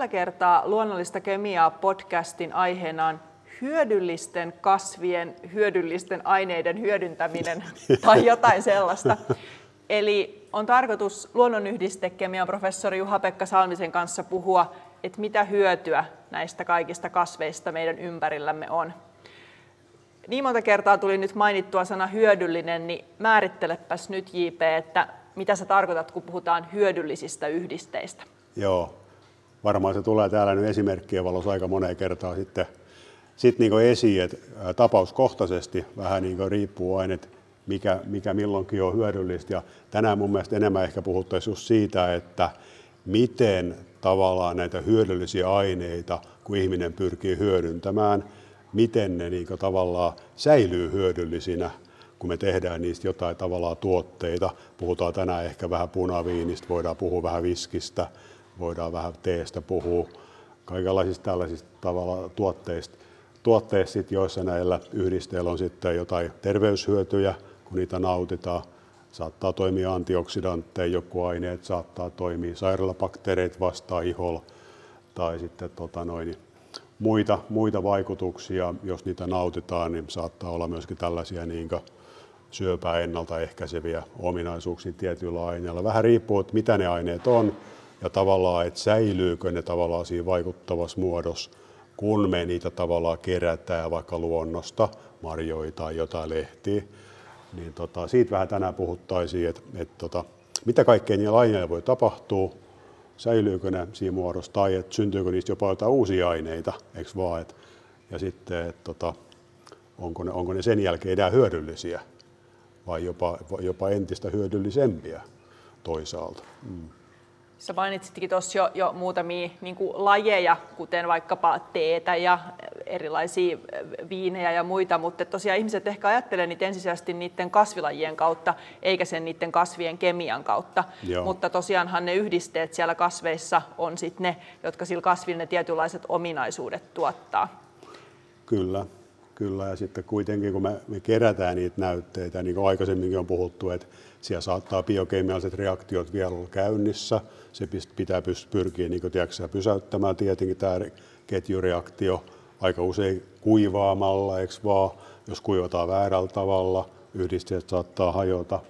Tällä kertaa Luonnollista kemiaa podcastin aiheena on hyödyllisten kasvien, hyödyllisten aineiden hyödyntäminen tai jotain sellaista. Eli on tarkoitus luonnonyhdistekemian professori Juha-Pekka Salmisen kanssa puhua, että mitä hyötyä näistä kaikista kasveista meidän ympärillämme on. Niin monta kertaa tuli nyt mainittua sana hyödyllinen, niin määrittelepäs nyt JP, että mitä sä tarkoitat, kun puhutaan hyödyllisistä yhdisteistä? Joo, varmaan se tulee täällä nyt esimerkkien valossa aika moneen kertaan sitten sit niin esiin, että tapauskohtaisesti vähän niin riippuu aina, että mikä, mikä milloinkin on hyödyllistä. Ja tänään mun mielestä enemmän ehkä puhuttaisiin just siitä, että miten tavallaan näitä hyödyllisiä aineita, kun ihminen pyrkii hyödyntämään, miten ne niin tavallaan säilyy hyödyllisinä, kun me tehdään niistä jotain tavallaan tuotteita. Puhutaan tänään ehkä vähän punaviinistä, voidaan puhua vähän viskistä, voidaan vähän teestä puhua, kaikenlaisista tällaisista tavalla tuotteista, tuotteista joissa näillä yhdisteillä on sitten jotain terveyshyötyjä, kun niitä nautitaan. Saattaa toimia antioksidantteja, joku aineet saattaa toimia sairaalabakteereita vastaan iholla tai sitten tota noin, muita, muita vaikutuksia, jos niitä nautitaan, niin saattaa olla myöskin tällaisia niin syöpää ennaltaehkäiseviä ominaisuuksia tietyillä aineilla. Vähän riippuu, että mitä ne aineet on ja tavallaan, että säilyykö ne tavallaan siinä vaikuttavassa muodossa, kun me niitä tavallaan kerätään vaikka luonnosta, marjoita tai jotain lehtiä. Niin tota, siitä vähän tänään puhuttaisiin, että, että tota, mitä kaikkea niillä aineilla voi tapahtua, säilyykö ne siinä muodossa tai että syntyykö niistä jopa jotain uusia aineita, eikö vaan, et, ja sitten, että tota, onko, ne, onko ne sen jälkeen enää hyödyllisiä vai jopa, jopa entistä hyödyllisempiä toisaalta. Mm. Sä mainitsitkin tuossa jo, jo muutamia niin kuin lajeja, kuten vaikkapa teetä ja erilaisia viinejä ja muita, mutta tosiaan ihmiset ehkä ajattelee niitä ensisijaisesti niiden kasvilajien kautta, eikä sen niiden kasvien kemian kautta. Joo. Mutta tosiaanhan ne yhdisteet siellä kasveissa on sitten ne, jotka sillä kasvilla ne tietynlaiset ominaisuudet tuottaa. Kyllä, kyllä. Ja sitten kuitenkin, kun me, me kerätään niitä näytteitä, niin kuin aikaisemminkin on puhuttu, että siellä saattaa biokemialliset reaktiot vielä olla käynnissä. Se pitää pyrkiä niin tiedätkö, pysäyttämään tietenkin tämä ketjureaktio aika usein kuivaamalla, eikö vaan, jos kuivataan väärällä tavalla, yhdisteet saattaa hajota.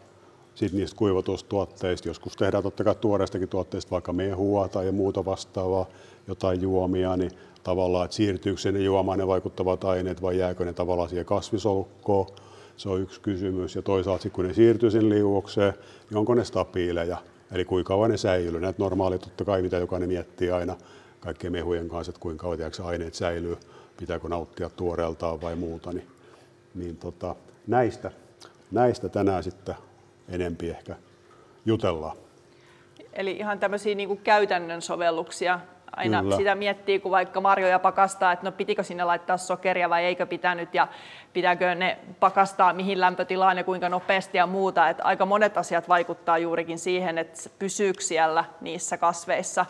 Sitten niistä kuivatustuotteista, joskus tehdään totta kai tuoreistakin tuotteista vaikka mehua tai muuta vastaavaa, jotain juomia, niin tavallaan, että siirtyykö ne juomaan ne vaikuttavat aineet vai jääkö ne tavallaan siihen kasvisolukkoon, se on yksi kysymys. Ja toisaalta kun ne siirtyy sinne liuokseen, niin onko ne stabiileja, eli kuinka kauan ne säilyy. Näitä normaali totta kai, mitä jokainen miettii aina kaikkien mehujen kanssa, että kuinka kauan aineet säilyy, pitääkö nauttia tuoreeltaan vai muuta. Niin, niin tota, näistä, näistä tänään sitten enempi ehkä jutellaan. Eli ihan tämmöisiä niin käytännön sovelluksia aina Kyllä. sitä miettii, kun vaikka marjoja pakastaa, että no pitikö sinne laittaa sokeria vai eikö pitänyt ja pitääkö ne pakastaa mihin lämpötilaan ja kuinka nopeasti ja muuta. Että aika monet asiat vaikuttaa juurikin siihen, että pysyykö siellä niissä kasveissa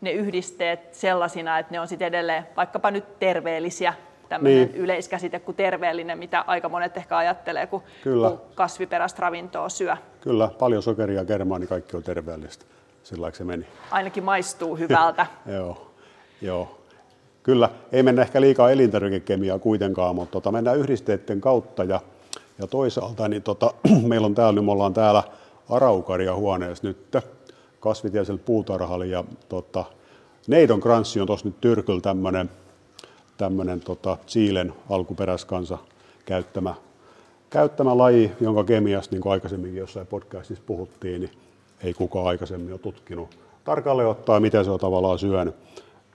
ne yhdisteet sellaisina, että ne on sitten edelleen vaikkapa nyt terveellisiä tämmöinen niin. yleiskäsite kuin terveellinen, mitä aika monet ehkä ajattelee, kun, Kyllä. kun kasviperäistä ravintoa syö. Kyllä, paljon sokeria ja kermaa, niin kaikki on terveellistä sillä se meni. Ainakin maistuu hyvältä. joo, joo. Kyllä, ei mennä ehkä liikaa elintarvikekemiaa kuitenkaan, mutta tota, mennään yhdisteiden kautta ja, ja toisaalta niin tota, meillä on täällä, niin me ollaan täällä Araukaria huoneessa nyt kasvitieteellisellä puutarhalla ja tota, Neidon kranssi on tuossa nyt Tyrkyllä tämmöinen tämmönen, tota, Siilen alkuperäiskansa käyttämä, käyttämä laji, jonka kemiasta, niin kuin aikaisemminkin jossain podcastissa puhuttiin, niin ei kukaan aikaisemmin ole tutkinut tarkalleen ottaa, miten se on tavallaan syönyt.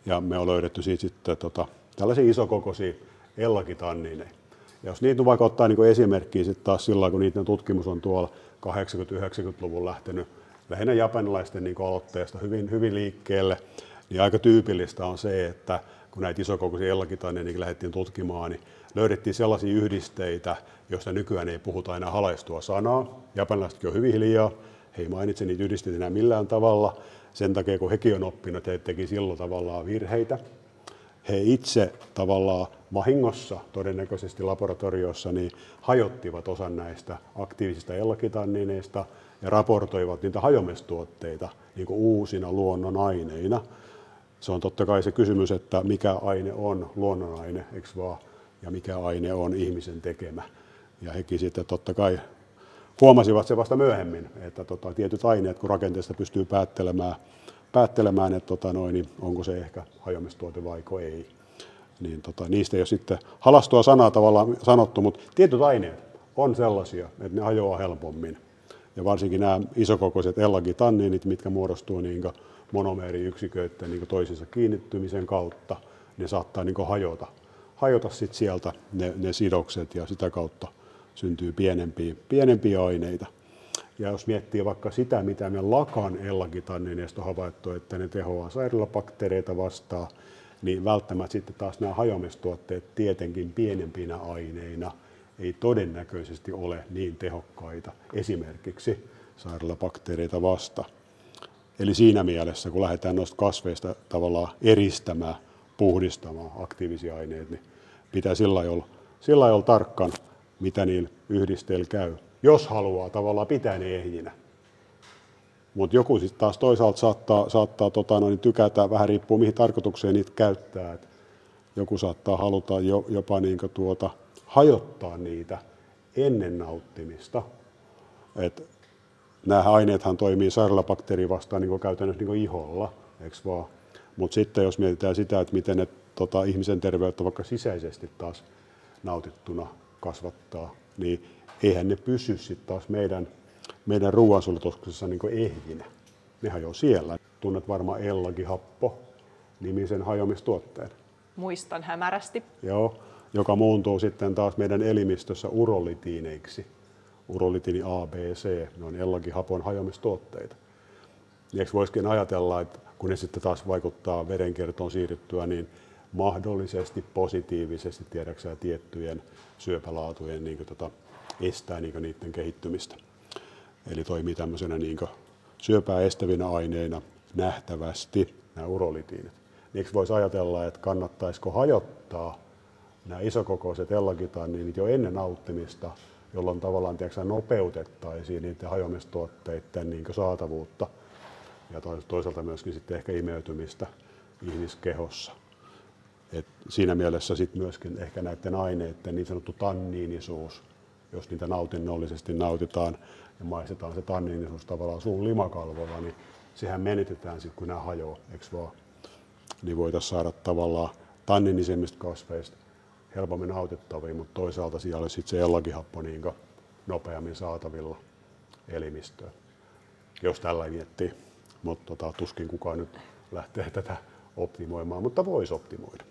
Ja me on löydetty siitä sitten tota, tällaisia isokokoisia ellakitannineja. Ja jos niitä vaikka ottaa niin esimerkkiä sitten taas sillä kun niiden tutkimus on tuolla 80-90-luvun lähtenyt lähinnä japanilaisten niin aloitteesta hyvin, hyvin liikkeelle, niin aika tyypillistä on se, että kun näitä isokokoisia ellakitanneja niin lähdettiin tutkimaan, niin löydettiin sellaisia yhdisteitä, joista nykyään ei puhuta enää halaistua sanaa. Japanilaisetkin on hyvin hiljaa, ei mainitse niitä yhdistetynä millään tavalla, sen takia kun hekin on oppinut, että he teki silloin tavallaan virheitä. He itse tavallaan vahingossa todennäköisesti laboratoriossa niin hajottivat osan näistä aktiivisista ellakitannineista ja raportoivat niitä hajomestuotteita niin uusina luonnonaineina. se on totta kai se kysymys, että mikä aine on luonnonaine, eikö vaan, ja mikä aine on ihmisen tekemä. Ja hekin sitten totta kai huomasivat se vasta myöhemmin, että tota, tietyt aineet, kun rakenteesta pystyy päättelemään, päättelemään että tota noin, niin onko se ehkä hajoamistuote vai ei. Niin tota, niistä ei ole sitten halastua sanaa tavallaan sanottu, mutta tietyt aineet on sellaisia, että ne hajoaa helpommin. Ja varsinkin nämä isokokoiset ellagitanniinit, mitkä muodostuu niin monomeeriyksiköiden niin toisensa kiinnittymisen kautta, ne saattaa niin hajota, hajota sit sieltä ne, ne sidokset ja sitä kautta syntyy pienempiä, pienempiä aineita. Ja jos miettii vaikka sitä, mitä me lakan ellagitannineista on havaittu, että ne tehoaa sairaalabakteereita vastaan, niin välttämättä sitten taas nämä hajoamistuotteet tietenkin pienempinä aineina ei todennäköisesti ole niin tehokkaita esimerkiksi sairaalabakteereita vastaan. Eli siinä mielessä, kun lähdetään noista kasveista tavallaan eristämään, puhdistamaan aktiivisia aineita, niin pitää sillä lailla, sillä lailla tarkkaan, mitä niin yhdisteillä käy, jos haluaa tavallaan pitää ne ehjinä. Mutta joku sitten taas toisaalta saattaa, saattaa tota, noin, tykätä, vähän riippuu mihin tarkoitukseen niitä käyttää. Et joku saattaa haluta jo, jopa niin tuota, hajottaa niitä ennen nauttimista. Et nämä aineethan toimii sairaalabakteeri vastaan niin käytännössä niin iholla, eikö vaan? Mutta sitten jos mietitään sitä, että miten ne tota, ihmisen terveyttä vaikka sisäisesti taas nautittuna kasvattaa, niin eihän ne pysy sitten taas meidän, meidän ruoansulutuksessa niin ehjinä. Ne hajoaa siellä. Tunnet varmaan Ellagi-happo nimisen hajoamistuotteen. Muistan hämärästi. Joo, joka muuntuu sitten taas meidän elimistössä urolitiineiksi urolitini A, B, C, ne on hapon hajoamistuotteita. Eikö voisikin ajatella, että kun ne sitten taas vaikuttaa verenkiertoon siirryttyä, niin mahdollisesti positiivisesti tiedäksää tiettyjen syöpälaatujen niin tota, estää niin niiden kehittymistä. Eli toimii tämmöisenä niin syöpää estävinä aineina nähtävästi nämä urolitiinit. Eikö voisi ajatella, että kannattaisiko hajottaa nämä isokokoiset niin jo ennen nauttimista jolloin tavallaan tiedätkö, nopeutettaisiin niiden hajoamistuotteiden niin saatavuutta ja toisaalta myöskin sitten ehkä imeytymistä ihmiskehossa. Et siinä mielessä sitten myöskin ehkä näiden aineiden niin sanottu tanniinisuus, jos niitä nautinnollisesti nautitaan ja maistetaan se tanniinisuus tavallaan suun limakalvolla, niin sehän menetetään sitten kun nämä hajoaa, eikö vaan? Niin voitaisiin saada tavallaan tanninisemmista kasveista helpommin autettavia, mutta toisaalta siellä olisi sitten se ellagihappo niin nopeammin saatavilla elimistöön, jos tällä miettii. Mutta tota, tuskin kukaan nyt lähtee tätä optimoimaan, mutta voisi optimoida.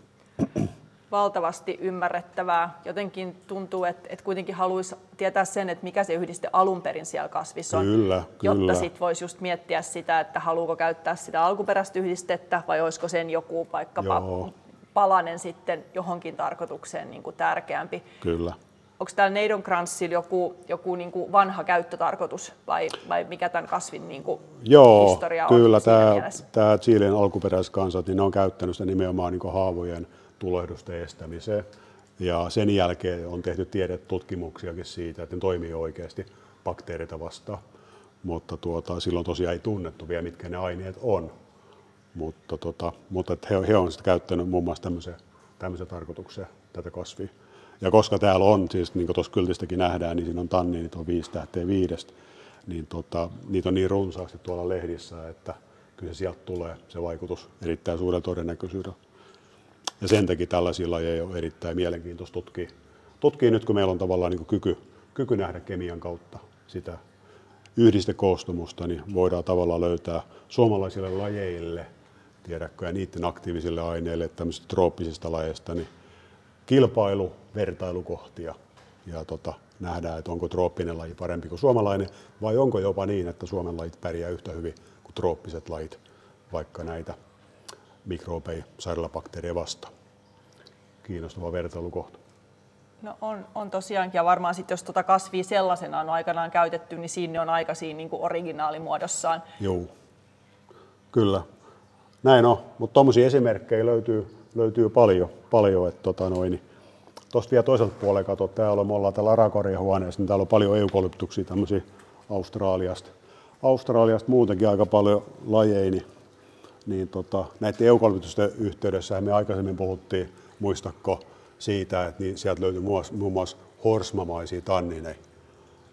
Valtavasti ymmärrettävää. Jotenkin tuntuu, että, että kuitenkin haluaisi tietää sen, että mikä se yhdiste alun perin siellä kasvissa on, kyllä, jotta sitten voisi just miettiä sitä, että haluuko käyttää sitä alkuperäistä yhdistettä vai olisiko sen joku vaikkapa Joo palanen sitten johonkin tarkoitukseen niin kuin tärkeämpi. Kyllä. Onko täällä Neidonkransilla joku, joku niin kuin vanha käyttötarkoitus vai, vai mikä tämän kasvin niin kuin Joo, historia kyllä on tämä, tämä Chilen alkuperäiskansat, niin ne on käyttänyt sitä nimenomaan niin haavojen tulehdusten estämiseen. Ja sen jälkeen on tehty tiedetutkimuksiakin siitä, että ne toimii oikeasti bakteereita vastaan. Mutta tuota, silloin tosiaan ei tunnettu vielä, mitkä ne aineet on. Mutta, tota, mutta he, he on sitten käyttänyt muun muassa tämmöiseen, tämmöiseen tarkoitukseen tätä kasvia. Ja koska täällä on, siis niin kuin tuossa kyltistäkin nähdään, niin siinä on tanniinit on viisi tähteä viidestä, niin tota, niitä on niin runsaasti tuolla lehdissä, että kyllä se sieltä tulee se vaikutus erittäin suurella todennäköisyydellä. Ja sen takia tällaisia lajeja on erittäin mielenkiintoista tutkia. Tutkia nyt, kun meillä on tavallaan niin kyky, kyky nähdä kemian kautta sitä yhdistekoostumusta, niin voidaan tavallaan löytää suomalaisille lajeille tiedätkö, ja niiden aktiivisille aineille, tämmöisistä trooppisista lajeista, niin kilpailu, vertailukohtia ja tota, nähdään, että onko trooppinen laji parempi kuin suomalainen, vai onko jopa niin, että Suomen lajit pärjää yhtä hyvin kuin trooppiset lajit, vaikka näitä mikrobeja, sairaalabakteereja vastaan. Kiinnostava vertailukohta. No on, on tosiaankin, ja varmaan sitten jos tuota kasvia sellaisena on aikanaan käytetty, niin siinä on aika siinä niin kuin originaalimuodossaan. Joo, kyllä näin on, mutta tuommoisia esimerkkejä löytyy, löytyy paljon, paljon että tota noin, niin Tuosta vielä toiselta puolella katsoa, täällä me ollaan täällä Arakorien huoneessa, niin täällä on paljon eukalyptuksia tämmöisiä Australiasta. Australiasta muutenkin aika paljon lajeja, niin, niin tota, näiden eukalyptusten yhteydessä me aikaisemmin puhuttiin, muistakko, siitä, että niin sieltä löytyy muun muassa horsmamaisia tannineja,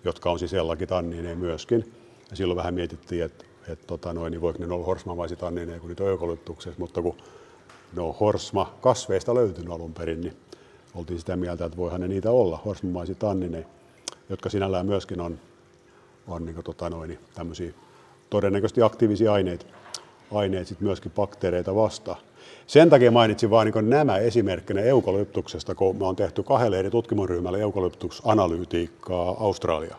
jotka on siis sellakin tannineja myöskin. Ja silloin vähän mietittiin, että, että tota noin, niin voiko ne olla horsmamaisia tannineja kuin niitä eukalyptuksessa, mutta kun ne on horsma kasveista löytynyt alun perin, niin oltiin sitä mieltä, että voihan ne niitä olla, horsmamaisia tannineja, jotka sinällään myöskin on, on niin tota noin, niin tämmöisiä todennäköisesti aktiivisia aineita, aineet sit myöskin bakteereita vastaan. Sen takia mainitsin vain niin nämä esimerkkinä eukalyptuksesta, kun me on tehty kahdelle eri tutkimusryhmälle eukalyptuksanalyytiikkaa Australia.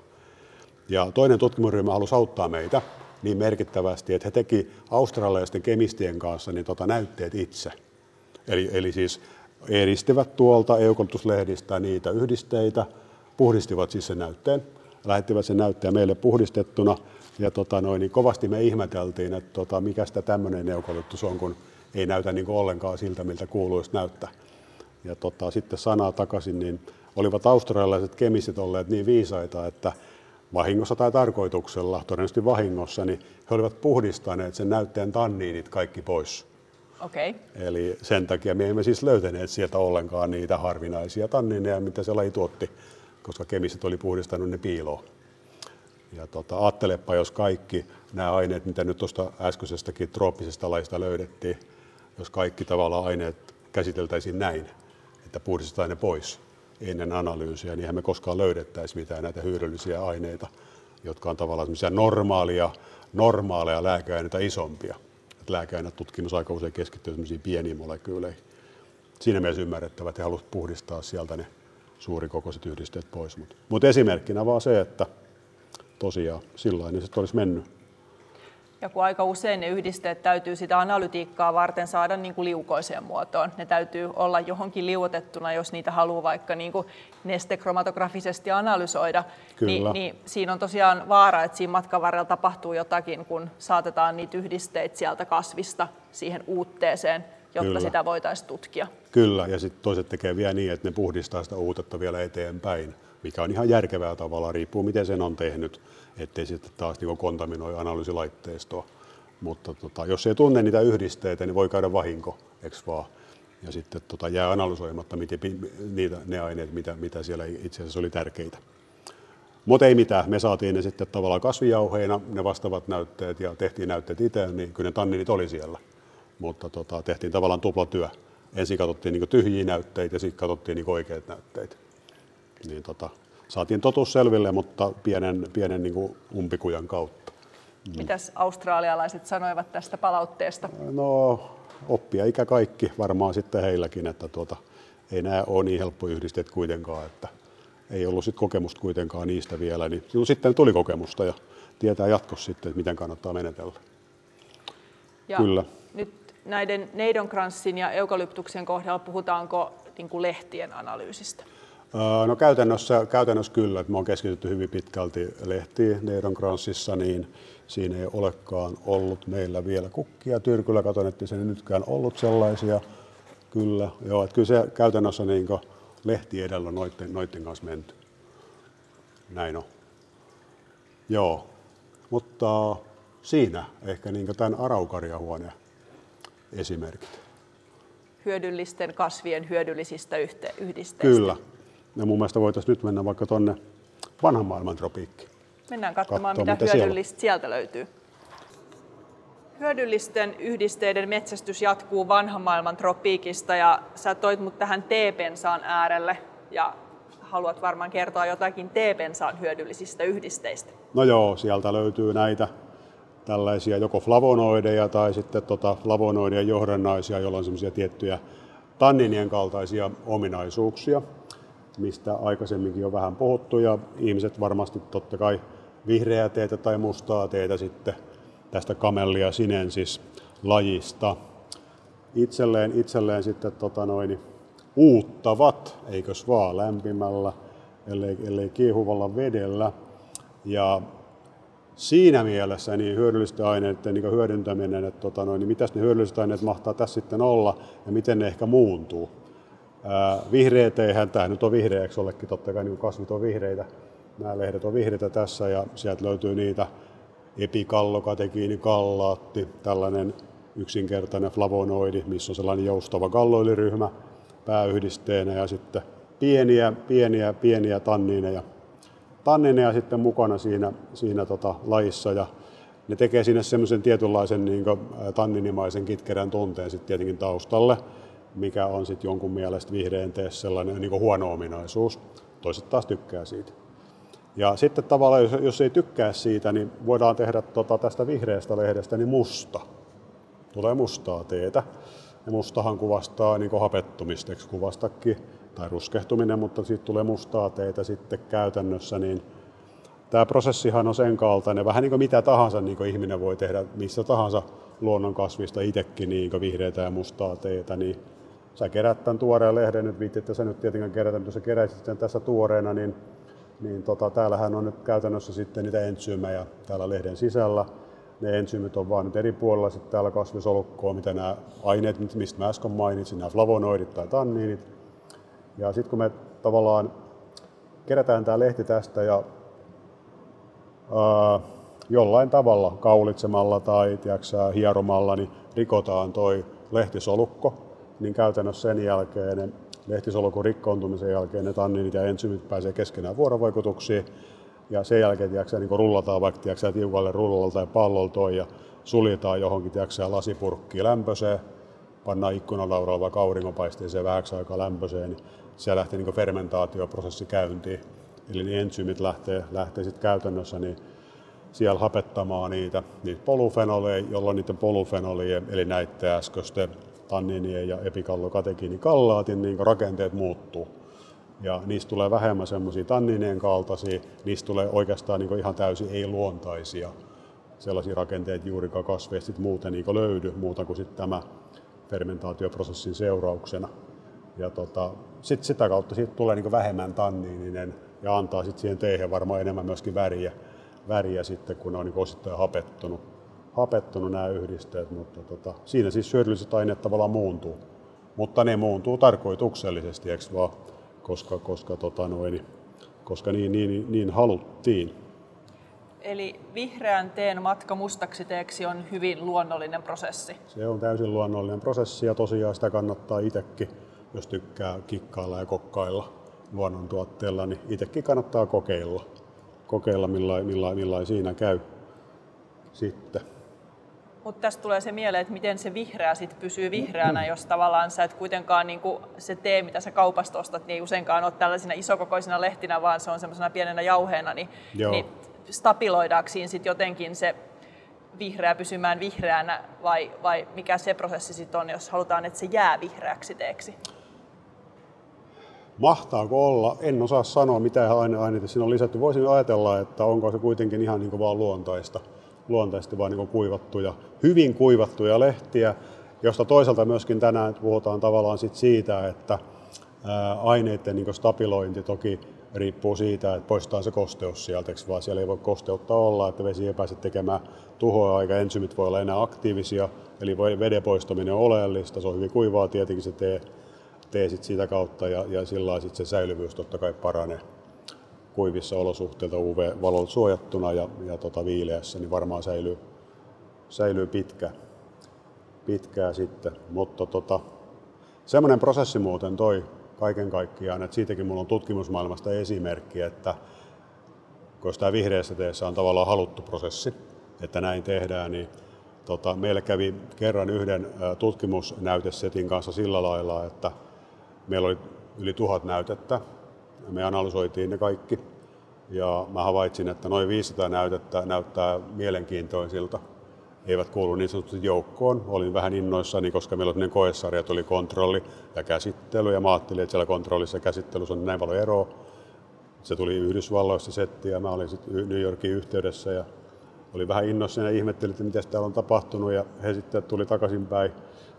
Ja toinen tutkimusryhmä halusi auttaa meitä niin merkittävästi, että he teki australialaisten kemistien kanssa niin tota, näytteet itse. Eli, eli siis eristivät tuolta eukalyptuslehdistä niitä yhdisteitä, puhdistivat siis sen näytteen, lähettivät sen näytteen meille puhdistettuna, ja tota, noin, niin kovasti me ihmeteltiin, että tota, mikä sitä tämmöinen eukalyptus on, kun ei näytä niin kuin ollenkaan siltä, miltä kuuluisi näyttää. Ja tota, sitten sanaa takaisin, niin olivat australialaiset kemistit olleet niin viisaita, että vahingossa tai tarkoituksella, todennäköisesti vahingossa, niin he olivat puhdistaneet sen näytteen tanniinit kaikki pois. Okay. Eli sen takia me emme siis löytäneet sieltä ollenkaan niitä harvinaisia tannineja, mitä se laji tuotti, koska kemistit oli puhdistanut ne piiloon. Ja tota, ajattelepa, jos kaikki nämä aineet, mitä nyt tuosta äskeisestäkin trooppisesta lajista löydettiin, jos kaikki tavallaan aineet käsiteltäisiin näin, että puhdistetaan ne pois ennen analyysiä, niin me koskaan löydettäisi mitään näitä hyödyllisiä aineita, jotka on tavallaan normaalia, normaaleja lääkeaineita isompia. lääkeaineet tutkimus aika usein keskittyy pieniin molekyyleihin. Siinä mielessä ymmärrettävä, että he puhdistaa sieltä ne suurikokoiset yhdisteet pois. Mutta mut esimerkkinä vaan se, että tosiaan sillä niin se olisi mennyt. Ja kun aika usein ne yhdisteet täytyy sitä analytiikkaa varten saada niin kuin liukoiseen muotoon. Ne täytyy olla johonkin liuotettuna, jos niitä haluaa vaikka niin kuin nestekromatografisesti analysoida. Niin, niin siinä on tosiaan vaara, että siinä matkan varrella tapahtuu jotakin, kun saatetaan niitä yhdisteitä sieltä kasvista siihen uutteeseen, jotta Kyllä. sitä voitaisiin tutkia. Kyllä, ja sitten toiset tekee vielä niin, että ne puhdistaa sitä uutetta vielä eteenpäin, mikä on ihan järkevää tavalla, riippuu miten sen on tehnyt ettei sitten taas niin kontaminoi analyysilaitteistoa. Mutta tota, jos ei tunne niitä yhdisteitä, niin voi käydä vahinko, eikö vaan? Ja sitten tota, jää analysoimatta miten, niitä, ne aineet, mitä, mitä siellä itse asiassa oli tärkeitä. Mutta ei mitään, me saatiin ne sitten tavallaan kasvijauheina, ne vastaavat näytteet ja tehtiin näytteet itse, niin kyllä ne tanninit oli siellä. Mutta tota, tehtiin tavallaan tuplatyö. Ensin katsottiin niin tyhjiä näytteitä ja sitten katsottiin niin oikeat näytteet. Niin tota, saatiin totuus selville, mutta pienen, pienen niin kuin umpikujan kautta. Mitäs australialaiset sanoivat tästä palautteesta? No oppia ikä kaikki varmaan sitten heilläkin, että tuota, ei nämä ole niin helppo yhdisteet kuitenkaan, että ei ollut sit kokemusta kuitenkaan niistä vielä, niin sitten tuli kokemusta ja tietää jatkossa sitten, että miten kannattaa menetellä. Ja Kyllä. Nyt näiden neidonkranssin ja eukalyptuksen kohdalla puhutaanko niin kuin lehtien analyysistä? No käytännössä, käytännössä kyllä, että me on keskitytty hyvin pitkälti lehtiin Neidon niin siinä ei olekaan ollut meillä vielä kukkia. Tyrkyllä katon, että se ei nytkään ollut sellaisia. Kyllä, joo, että kyllä se käytännössä niin lehti edellä noiden, noiden kanssa menty. Näin on. Joo, mutta siinä ehkä niin tämän araukarjahuoneen esimerkit. Hyödyllisten kasvien hyödyllisistä yhdisteistä. Kyllä, ja mun mielestä voitaisiin nyt mennä vaikka tuonne vanhan maailman tropiikkiin. Mennään katsomaan, Katsoa, mitä, mitä hyödyllistä siellä. sieltä löytyy. Hyödyllisten yhdisteiden metsästys jatkuu vanhan maailman tropiikista ja sä toit mut tähän teepensaan äärelle ja haluat varmaan kertoa jotakin teepensaan hyödyllisistä yhdisteistä. No joo, sieltä löytyy näitä tällaisia joko flavonoideja tai sitten tota flavonoidien johdannaisia, joilla on semmoisia tiettyjä tanninien kaltaisia ominaisuuksia mistä aikaisemminkin on vähän puhuttu ja ihmiset varmasti totta kai vihreää teetä tai mustaa teetä sitten tästä kamellia sinensis lajista itselleen, itselleen sitten tota noin, uuttavat, eikös vaan lämpimällä, ellei, ellei kiehuvalla vedellä. Ja siinä mielessä niin hyödyllisten aineiden niin hyödyntäminen, että tota noin, niin mitäs ne hyödylliset aineet mahtaa tässä sitten olla ja miten ne ehkä muuntuu. Vihreät eihän, tämä nyt on vihreäksi ollekin, totta kai niin kasvit on vihreitä, nämä lehdet on vihreitä tässä ja sieltä löytyy niitä. Epikallokatekiinikallaatti, tällainen yksinkertainen flavonoidi, missä on sellainen joustava galloiliryhmä pääyhdisteenä ja sitten pieniä, pieniä, pieniä tanniineja, tannineja sitten mukana siinä, siinä tota lajissa ja ne tekee sinne semmoisen tietynlaisen niin tanninimaisen kitkerän tunteen sitten tietenkin taustalle, mikä on sitten jonkun mielestä vihreän teessä sellainen niin huono ominaisuus. Toiset taas tykkää siitä. Ja sitten tavallaan, jos, jos ei tykkää siitä, niin voidaan tehdä tota, tästä vihreästä lehdestä niin musta. Tulee mustaa teetä. Ja mustahan kuvastaa niin hapettumista, eikö kuvastakin, tai ruskehtuminen, mutta siitä tulee mustaa teetä sitten käytännössä, niin tämä prosessihan on sen kaltainen, vähän niin kuin mitä tahansa niin kuin ihminen voi tehdä missä tahansa luonnonkasvista itsekin niin vihreitä ja mustaa teetä, niin sä kerät tämän tuoreen lehden, nyt viitti, että sä nyt tietenkään kerätä, mutta sä keräisit sen tässä tuoreena, niin, niin tota, täällähän on nyt käytännössä sitten niitä entsyymejä täällä lehden sisällä. Ne entsyymit on vaan nyt eri puolilla sitten täällä kasvisolukkoa, mitä nämä aineet, mistä mä äsken mainitsin, nämä flavonoidit tai tanniinit. Ja sitten kun me tavallaan kerätään tämä lehti tästä ja ää, jollain tavalla kaulitsemalla tai tiiäksä, hieromalla niin rikotaan toi lehtisolukko, niin käytännössä sen jälkeen ne lehtisolukon rikkoontumisen jälkeen ne tanninit ja ensymit pääsee keskenään vuorovaikutuksiin ja sen jälkeen tiiäksä, niin rullataan vaikka tiiäksä, tiukalle rullalla tai pallolla ja suljetaan johonkin tiiäksä, lasipurkkiin lämpöiseen, pannaan ikkunalauralla vaikka auringonpaisteeseen vähäksi aikaa lämpöiseen, niin siellä lähtee niin fermentaatioprosessi käyntiin. Eli ne ensyymit lähtee, lähtee sitten käytännössä niin siellä hapettamaan niitä, niitä polufenoleja, jolloin niiden polufenolien, eli näiden äskeisten tanninien ja epikallokatekiinikallaatin niin rakenteet muuttuu. Ja niistä tulee vähemmän semmoisia tanninien kaltaisia, niistä tulee oikeastaan niin ihan täysin ei-luontaisia sellaisia rakenteita juurikaan kasveista muuten niin löydy, muuta kuin sitten tämä fermentaatioprosessin seurauksena. Ja tota, sit sitä kautta siitä tulee niin vähemmän tanniininen ja antaa sitten siihen teehen varmaan enemmän myöskin väriä, väriä sitten, kun ne on niin osittain hapettunut, hapettunut nämä yhdisteet. Mutta tota, siinä siis hyödylliset aineet tavallaan muuntuu. Mutta ne muuntuu tarkoituksellisesti, eikö vaan? Koska, koska, tota noin, koska niin, niin, niin haluttiin. Eli vihreän teen matka mustaksi teeksi on hyvin luonnollinen prosessi. Se on täysin luonnollinen prosessi ja tosiaan sitä kannattaa itsekin, jos tykkää kikkailla ja kokkailla luonnontuotteella, niin itsekin kannattaa kokeilla, kokeilla millain, millain, millain siinä käy sitten. Mutta tästä tulee se mieleen, että miten se vihreä sit pysyy vihreänä, jos tavallaan sä et kuitenkaan niin se tee, mitä sä kaupasta ostat, niin ei useinkaan ole tällaisina isokokoisina lehtinä, vaan se on semmoisena pienenä jauheena, niin, niin stabiloidaanko siinä sitten jotenkin se vihreä pysymään vihreänä vai, vai mikä se prosessi sitten on, jos halutaan, että se jää vihreäksi teeksi? Mahtaako olla? En osaa sanoa, mitä aineita siinä on lisätty. Voisin ajatella, että onko se kuitenkin ihan niin vaan luontaista, luontaisesti vaan niin kuivattuja, hyvin kuivattuja lehtiä, josta toisaalta myöskin tänään puhutaan tavallaan sit siitä, että aineiden niin stabilointi toki riippuu siitä, että poistaa se kosteus sieltä, vaan siellä ei voi kosteutta olla, että vesi ei pääse tekemään tuhoa, eikä ensymit voi olla enää aktiivisia, eli veden poistaminen on oleellista, se on hyvin kuivaa tietenkin se tee, tee sit sitä kautta ja, ja sillä sit se säilyvyys totta kai paranee kuivissa olosuhteilta UV-valolta suojattuna ja, ja tota viileässä, niin varmaan säilyy, säilyy pitkä, pitkää sitten. Mutta tota, semmoinen prosessi muuten toi kaiken kaikkiaan, että siitäkin mulla on tutkimusmaailmasta esimerkki, että kun tämä vihreässä teessä on tavallaan haluttu prosessi, että näin tehdään, niin tota, meillä kävi kerran yhden tutkimusnäytesetin kanssa sillä lailla, että Meillä oli yli tuhat näytettä. Me analysoitiin ne kaikki. Ja mä havaitsin, että noin 500 näytettä näyttää mielenkiintoisilta. Eivät kuulu niin sanotusti joukkoon. Olin vähän innoissani, koska meillä oli koesarja, oli kontrolli ja käsittely. Ja mä ajattelin, että siellä kontrollissa ja käsittelyssä on näin paljon eroa. Se tuli Yhdysvalloista setti ja mä olin sitten New Yorkin yhteydessä ja oli vähän innoissani ja ihmettelin, että mitä täällä on tapahtunut. Ja he sitten tuli takaisinpäin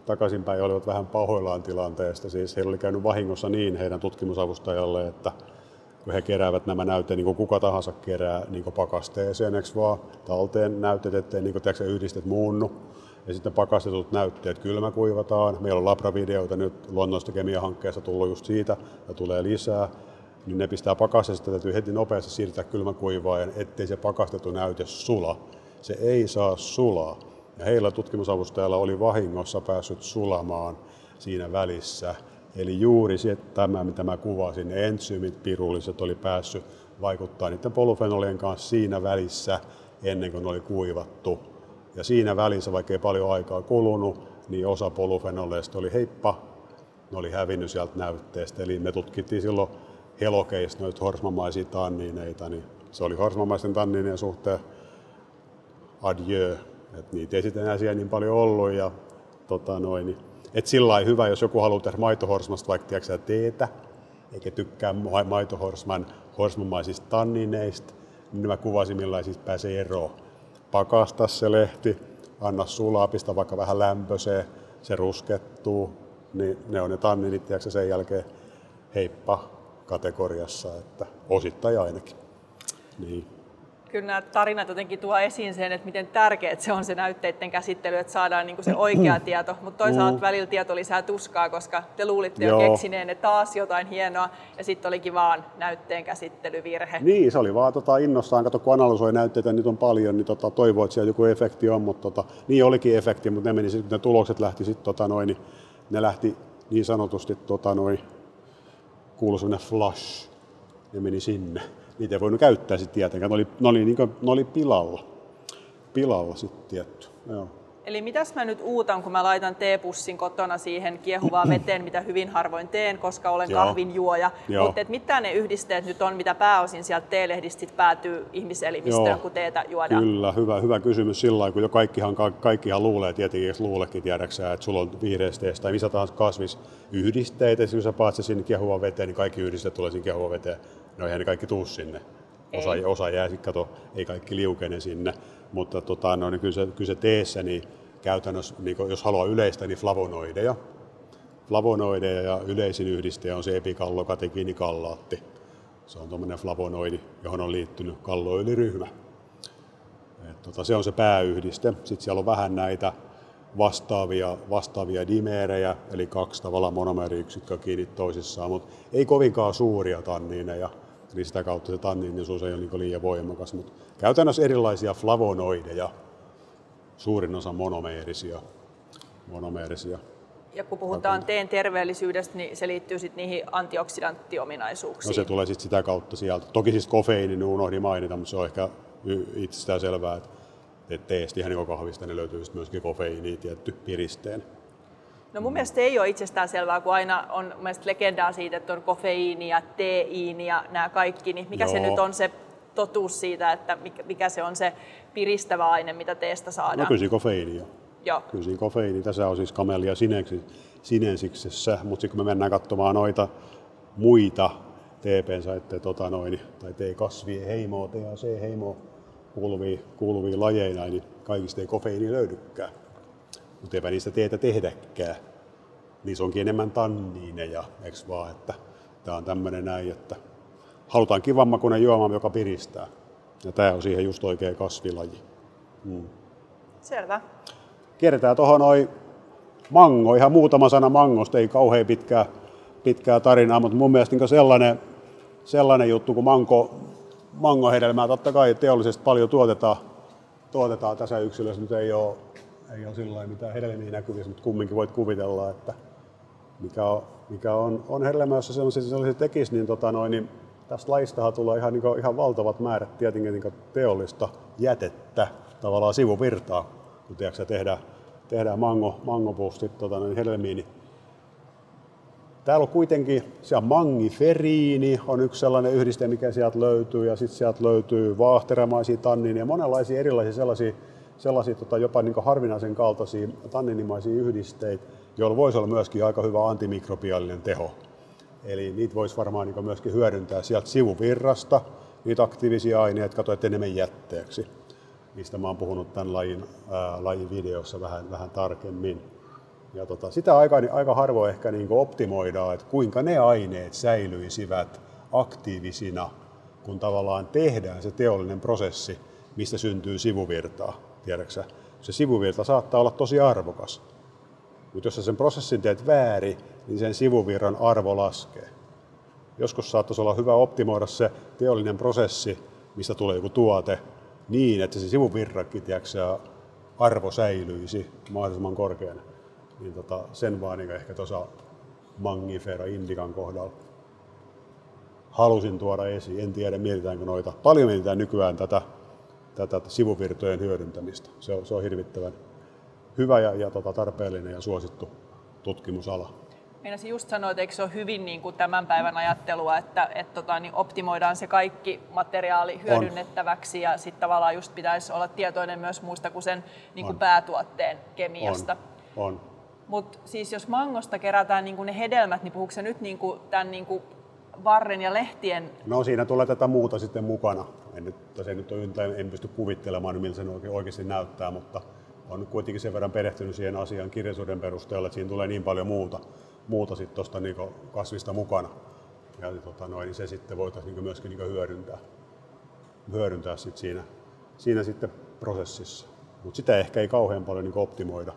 takaisinpäin olivat vähän pahoillaan tilanteesta. Siis heillä oli käynyt vahingossa niin heidän tutkimusavustajalle, että kun he keräävät nämä näytteet, niin kuin kuka tahansa kerää niin kuin pakasteeseen, eikö vaan, talteen näytteet, ettei niin kuin, yhdistet muunnu. Ja sitten pakastetut näytteet kylmäkuivataan. Meillä on labravideoita nyt luonnollista kemiahankkeessa tullut just siitä ja tulee lisää. Niin ne pistää pakasteesta, täytyy heti nopeasti siirtää kylmäkuivaan, ettei se pakastettu näyte sula. Se ei saa sulaa Ja heillä tutkimusavustajalla oli vahingossa päässyt sulamaan siinä välissä. Eli juuri se, tämä, mitä mä kuvasin, ne entsyymit, pirulliset, oli päässyt vaikuttaa niiden polufenolien kanssa siinä välissä ennen kuin ne oli kuivattu. Ja siinä välissä, vaikka ei paljon aikaa kulunut, niin osa polufenoleista oli heippa, ne oli hävinnyt sieltä näytteestä. Eli me tutkittiin silloin helokeista noita horsmamaisia tanniineita, niin se oli horsmamaisten tanniinien suhteen adieu. Et niitä ei sitten enää siellä niin paljon ollut. Ja, tota noin, niin, et sillä hyvä, jos joku haluaa tehdä maitohorsmasta vaikka tiedätkö, teetä, eikä tykkää maitohorsman horsmamaisista tannineista, niin mä kuvasin millaisista pääsee eroon. Pakasta se lehti, anna sulaa, pistä vaikka vähän lämpöiseen, se ruskettuu, niin ne on ne tanninit, tiedätkö, sen jälkeen heippa kategoriassa, että osittain ainakin. Niin kyllä nämä tarinat jotenkin tuo esiin sen, että miten tärkeää se on se näytteiden käsittely, että saadaan niin se oikea tieto, mutta toisaalta mm. välillä tieto lisää tuskaa, koska te luulitte Joo. jo keksineenne taas jotain hienoa, ja sitten olikin vaan näytteen käsittelyvirhe. Niin, se oli vaan tota, innossaan, kato kun analysoi näytteitä, nyt on paljon, niin tota, toivoo, että siellä joku efekti on, mutta tota, niin olikin efekti, mutta ne, meni, sit, ne tulokset lähti sitten, tota, noin, niin ne lähti niin sanotusti, tota, noin, kuului flash, ne meni sinne niitä ei voinut käyttää sitten tietenkään. Ne oli, ne oli, niin kuin, ne oli pilalla, pilalla sitten tietty. Joo. Eli mitäs mä nyt uutan, kun mä laitan teepussin kotona siihen kiehuvaan veteen, mitä hyvin harvoin teen, koska olen Joo. kahvinjuoja. Mutta mitä ne yhdisteet nyt on, mitä pääosin sieltä teelehdistä päätyy ihmiselimistöön, Joo. kun teetä juodaan? Kyllä, hyvä, hyvä kysymys sillä lailla, kun jo kaikkihan, kaikkihan luulee, tietenkin jos luulekin tiedäksä, että sulla on vihreästeistä tai missä tahansa kasvisyhdisteitä, jos sä paat sinne kiehuvaan veteen, niin kaikki yhdisteet tulee sinne kiehuvaan veteen. No eihän ne kaikki tuu sinne. Osa, osa jää sitten, kato, ei kaikki liukene sinne, mutta tota, no, niin kyllä, se, kyllä se teessä, niin käytännössä, niin jos haluaa yleistä, niin flavonoideja. Flavonoideja ja yleisin yhdistäjä on se epikallokatekiinikallaatti. Se on tuommoinen flavonoidi, johon on liittynyt kalloöljyryhmä. Et tota, se on se pääyhdiste. Sitten siellä on vähän näitä vastaavia, vastaavia dimeerejä, eli kaksi tavalla monomeriyksikköä kiinni toisissaan, mutta ei kovinkaan suuria tanniineja, eli sitä kautta se tanniinisuus ei ole niin liian voimakas, mutta käytännössä erilaisia flavonoideja, suurin osa monomeerisia. monomeerisia. Ja kun puhutaan teen terveellisyydestä, niin se liittyy sitten niihin antioksidanttiominaisuuksiin. No se tulee sitten sitä kautta sieltä. Toki siis kofeiini niin unohdin mainita, mutta se on ehkä itsestään selvää, että että teestä ihan niin kahvista niin löytyy myöskin kofeiini tietty piristeen. No mun mielestä ei ole itsestään selvää, kun aina on mielestä legendaa siitä, että on kofeiini ja teiini ja nämä kaikki, niin mikä Joo. se nyt on se totuus siitä, että mikä se on se piristävä aine, mitä teestä saadaan? No kyllä kofeiini on. Joo. Kyllä siinä kofeiini. Tässä on siis kamelia sineksi, sinensiksessä, mutta sitten kun me mennään katsomaan noita muita TP-saitteja, tota noin, tai T-kasvien heimoa, THC-heimoa, kuuluvia, kuuluvia lajeina, niin kaikista ei kofeiini löydykään. Mutta eipä niistä teetä tehdäkään. Niissä onkin enemmän tanniineja, eikö vaan, että tämä on tämmöinen näin, että halutaan kivan makuinen juoma, joka piristää. Ja tämä on siihen just oikea kasvilaji. Hmm. Selvä. Kierretään tuohon noin mango, ihan muutama sana mangosta, ei kauhean pitkää, pitkää tarinaa, mutta mun mielestä niin sellainen, sellainen juttu, kun mango, mangohedelmää totta kai teollisesti paljon tuotetaan, tuotetaan tässä yksilössä. Nyt ei ole, ei ole sillä mitään hedelmiä näkyvissä, mutta kumminkin voit kuvitella, että mikä on, mikä on, on hedelmä, jos se sellaisia, sellaisia tekisi, niin, tota noin, niin tästä lajistahan tulee ihan, niin ihan valtavat määrät tietenkin niin teollista jätettä, tavallaan sivuvirtaa, kun tiedätkö, tehdään, tehdään mango, mangopustit tota, niin hedelmiin, niin Täällä on kuitenkin, siellä mangiferiini on yksi sellainen yhdiste, mikä sieltä löytyy, ja sitten sieltä löytyy vaahteramaisia tanniineja ja monenlaisia erilaisia sellaisia, sellaisia tota, jopa niin harvinaisen kaltaisia tanninimaisia yhdisteitä, joilla voisi olla myöskin aika hyvä antimikrobiaalinen teho. Eli niitä voisi varmaan niin myöskin hyödyntää sieltä sivuvirrasta, niitä aktiivisia aineita, katso, ettei ne jätteeksi, mistä mä oon puhunut tämän lajin, ää, lajin videossa vähän, vähän tarkemmin. Ja tota, sitä aika, aika harvoin ehkä niin optimoidaan, että kuinka ne aineet säilyisivät aktiivisina, kun tavallaan tehdään se teollinen prosessi, mistä syntyy sivuvirtaa. Tiedäksä? Se sivuvirta saattaa olla tosi arvokas, mutta jos sä sen prosessin teet väärin, niin sen sivuvirran arvo laskee. Joskus saattaisi olla hyvä optimoida se teollinen prosessi, mistä tulee joku tuote, niin että se sivuvirrakin tiedätkö, arvo säilyisi mahdollisimman korkeana. Niin tota, sen vaan niin ehkä tuossa Mangifera Indikan kohdalla halusin tuoda esiin. En tiedä, mietitäänkö noita. Paljon mietitään nykyään tätä, tätä sivuvirtojen hyödyntämistä. Se on, se on hirvittävän hyvä ja, ja tota, tarpeellinen ja suosittu tutkimusala. Meinasin just sanoa, että eikö se ole hyvin niin kuin tämän päivän ajattelua, että, että tota, niin optimoidaan se kaikki materiaali hyödynnettäväksi on. ja sitten tavallaan just pitäisi olla tietoinen myös muista kuin sen niin kuin päätuotteen kemiasta. On. on. Mutta siis jos mangosta kerätään niin kuin ne hedelmät, niin puhuuko se nyt niin kuin tämän niin kuin varren ja lehtien? No siinä tulee tätä muuta sitten mukana. En, nyt, se nyt on, en pysty kuvittelemaan, miltä se oikeasti näyttää, mutta on kuitenkin sen verran perehtynyt siihen asiaan kirjallisuuden perusteella, että siinä tulee niin paljon muuta, muuta sitten tuosta niin kasvista mukana. Ja tota noin, niin se sitten voitaisiin niin myöskin niin hyödyntää, hyödyntää sit siinä, siinä sitten prosessissa. Mutta sitä ehkä ei kauhean paljon niin optimoida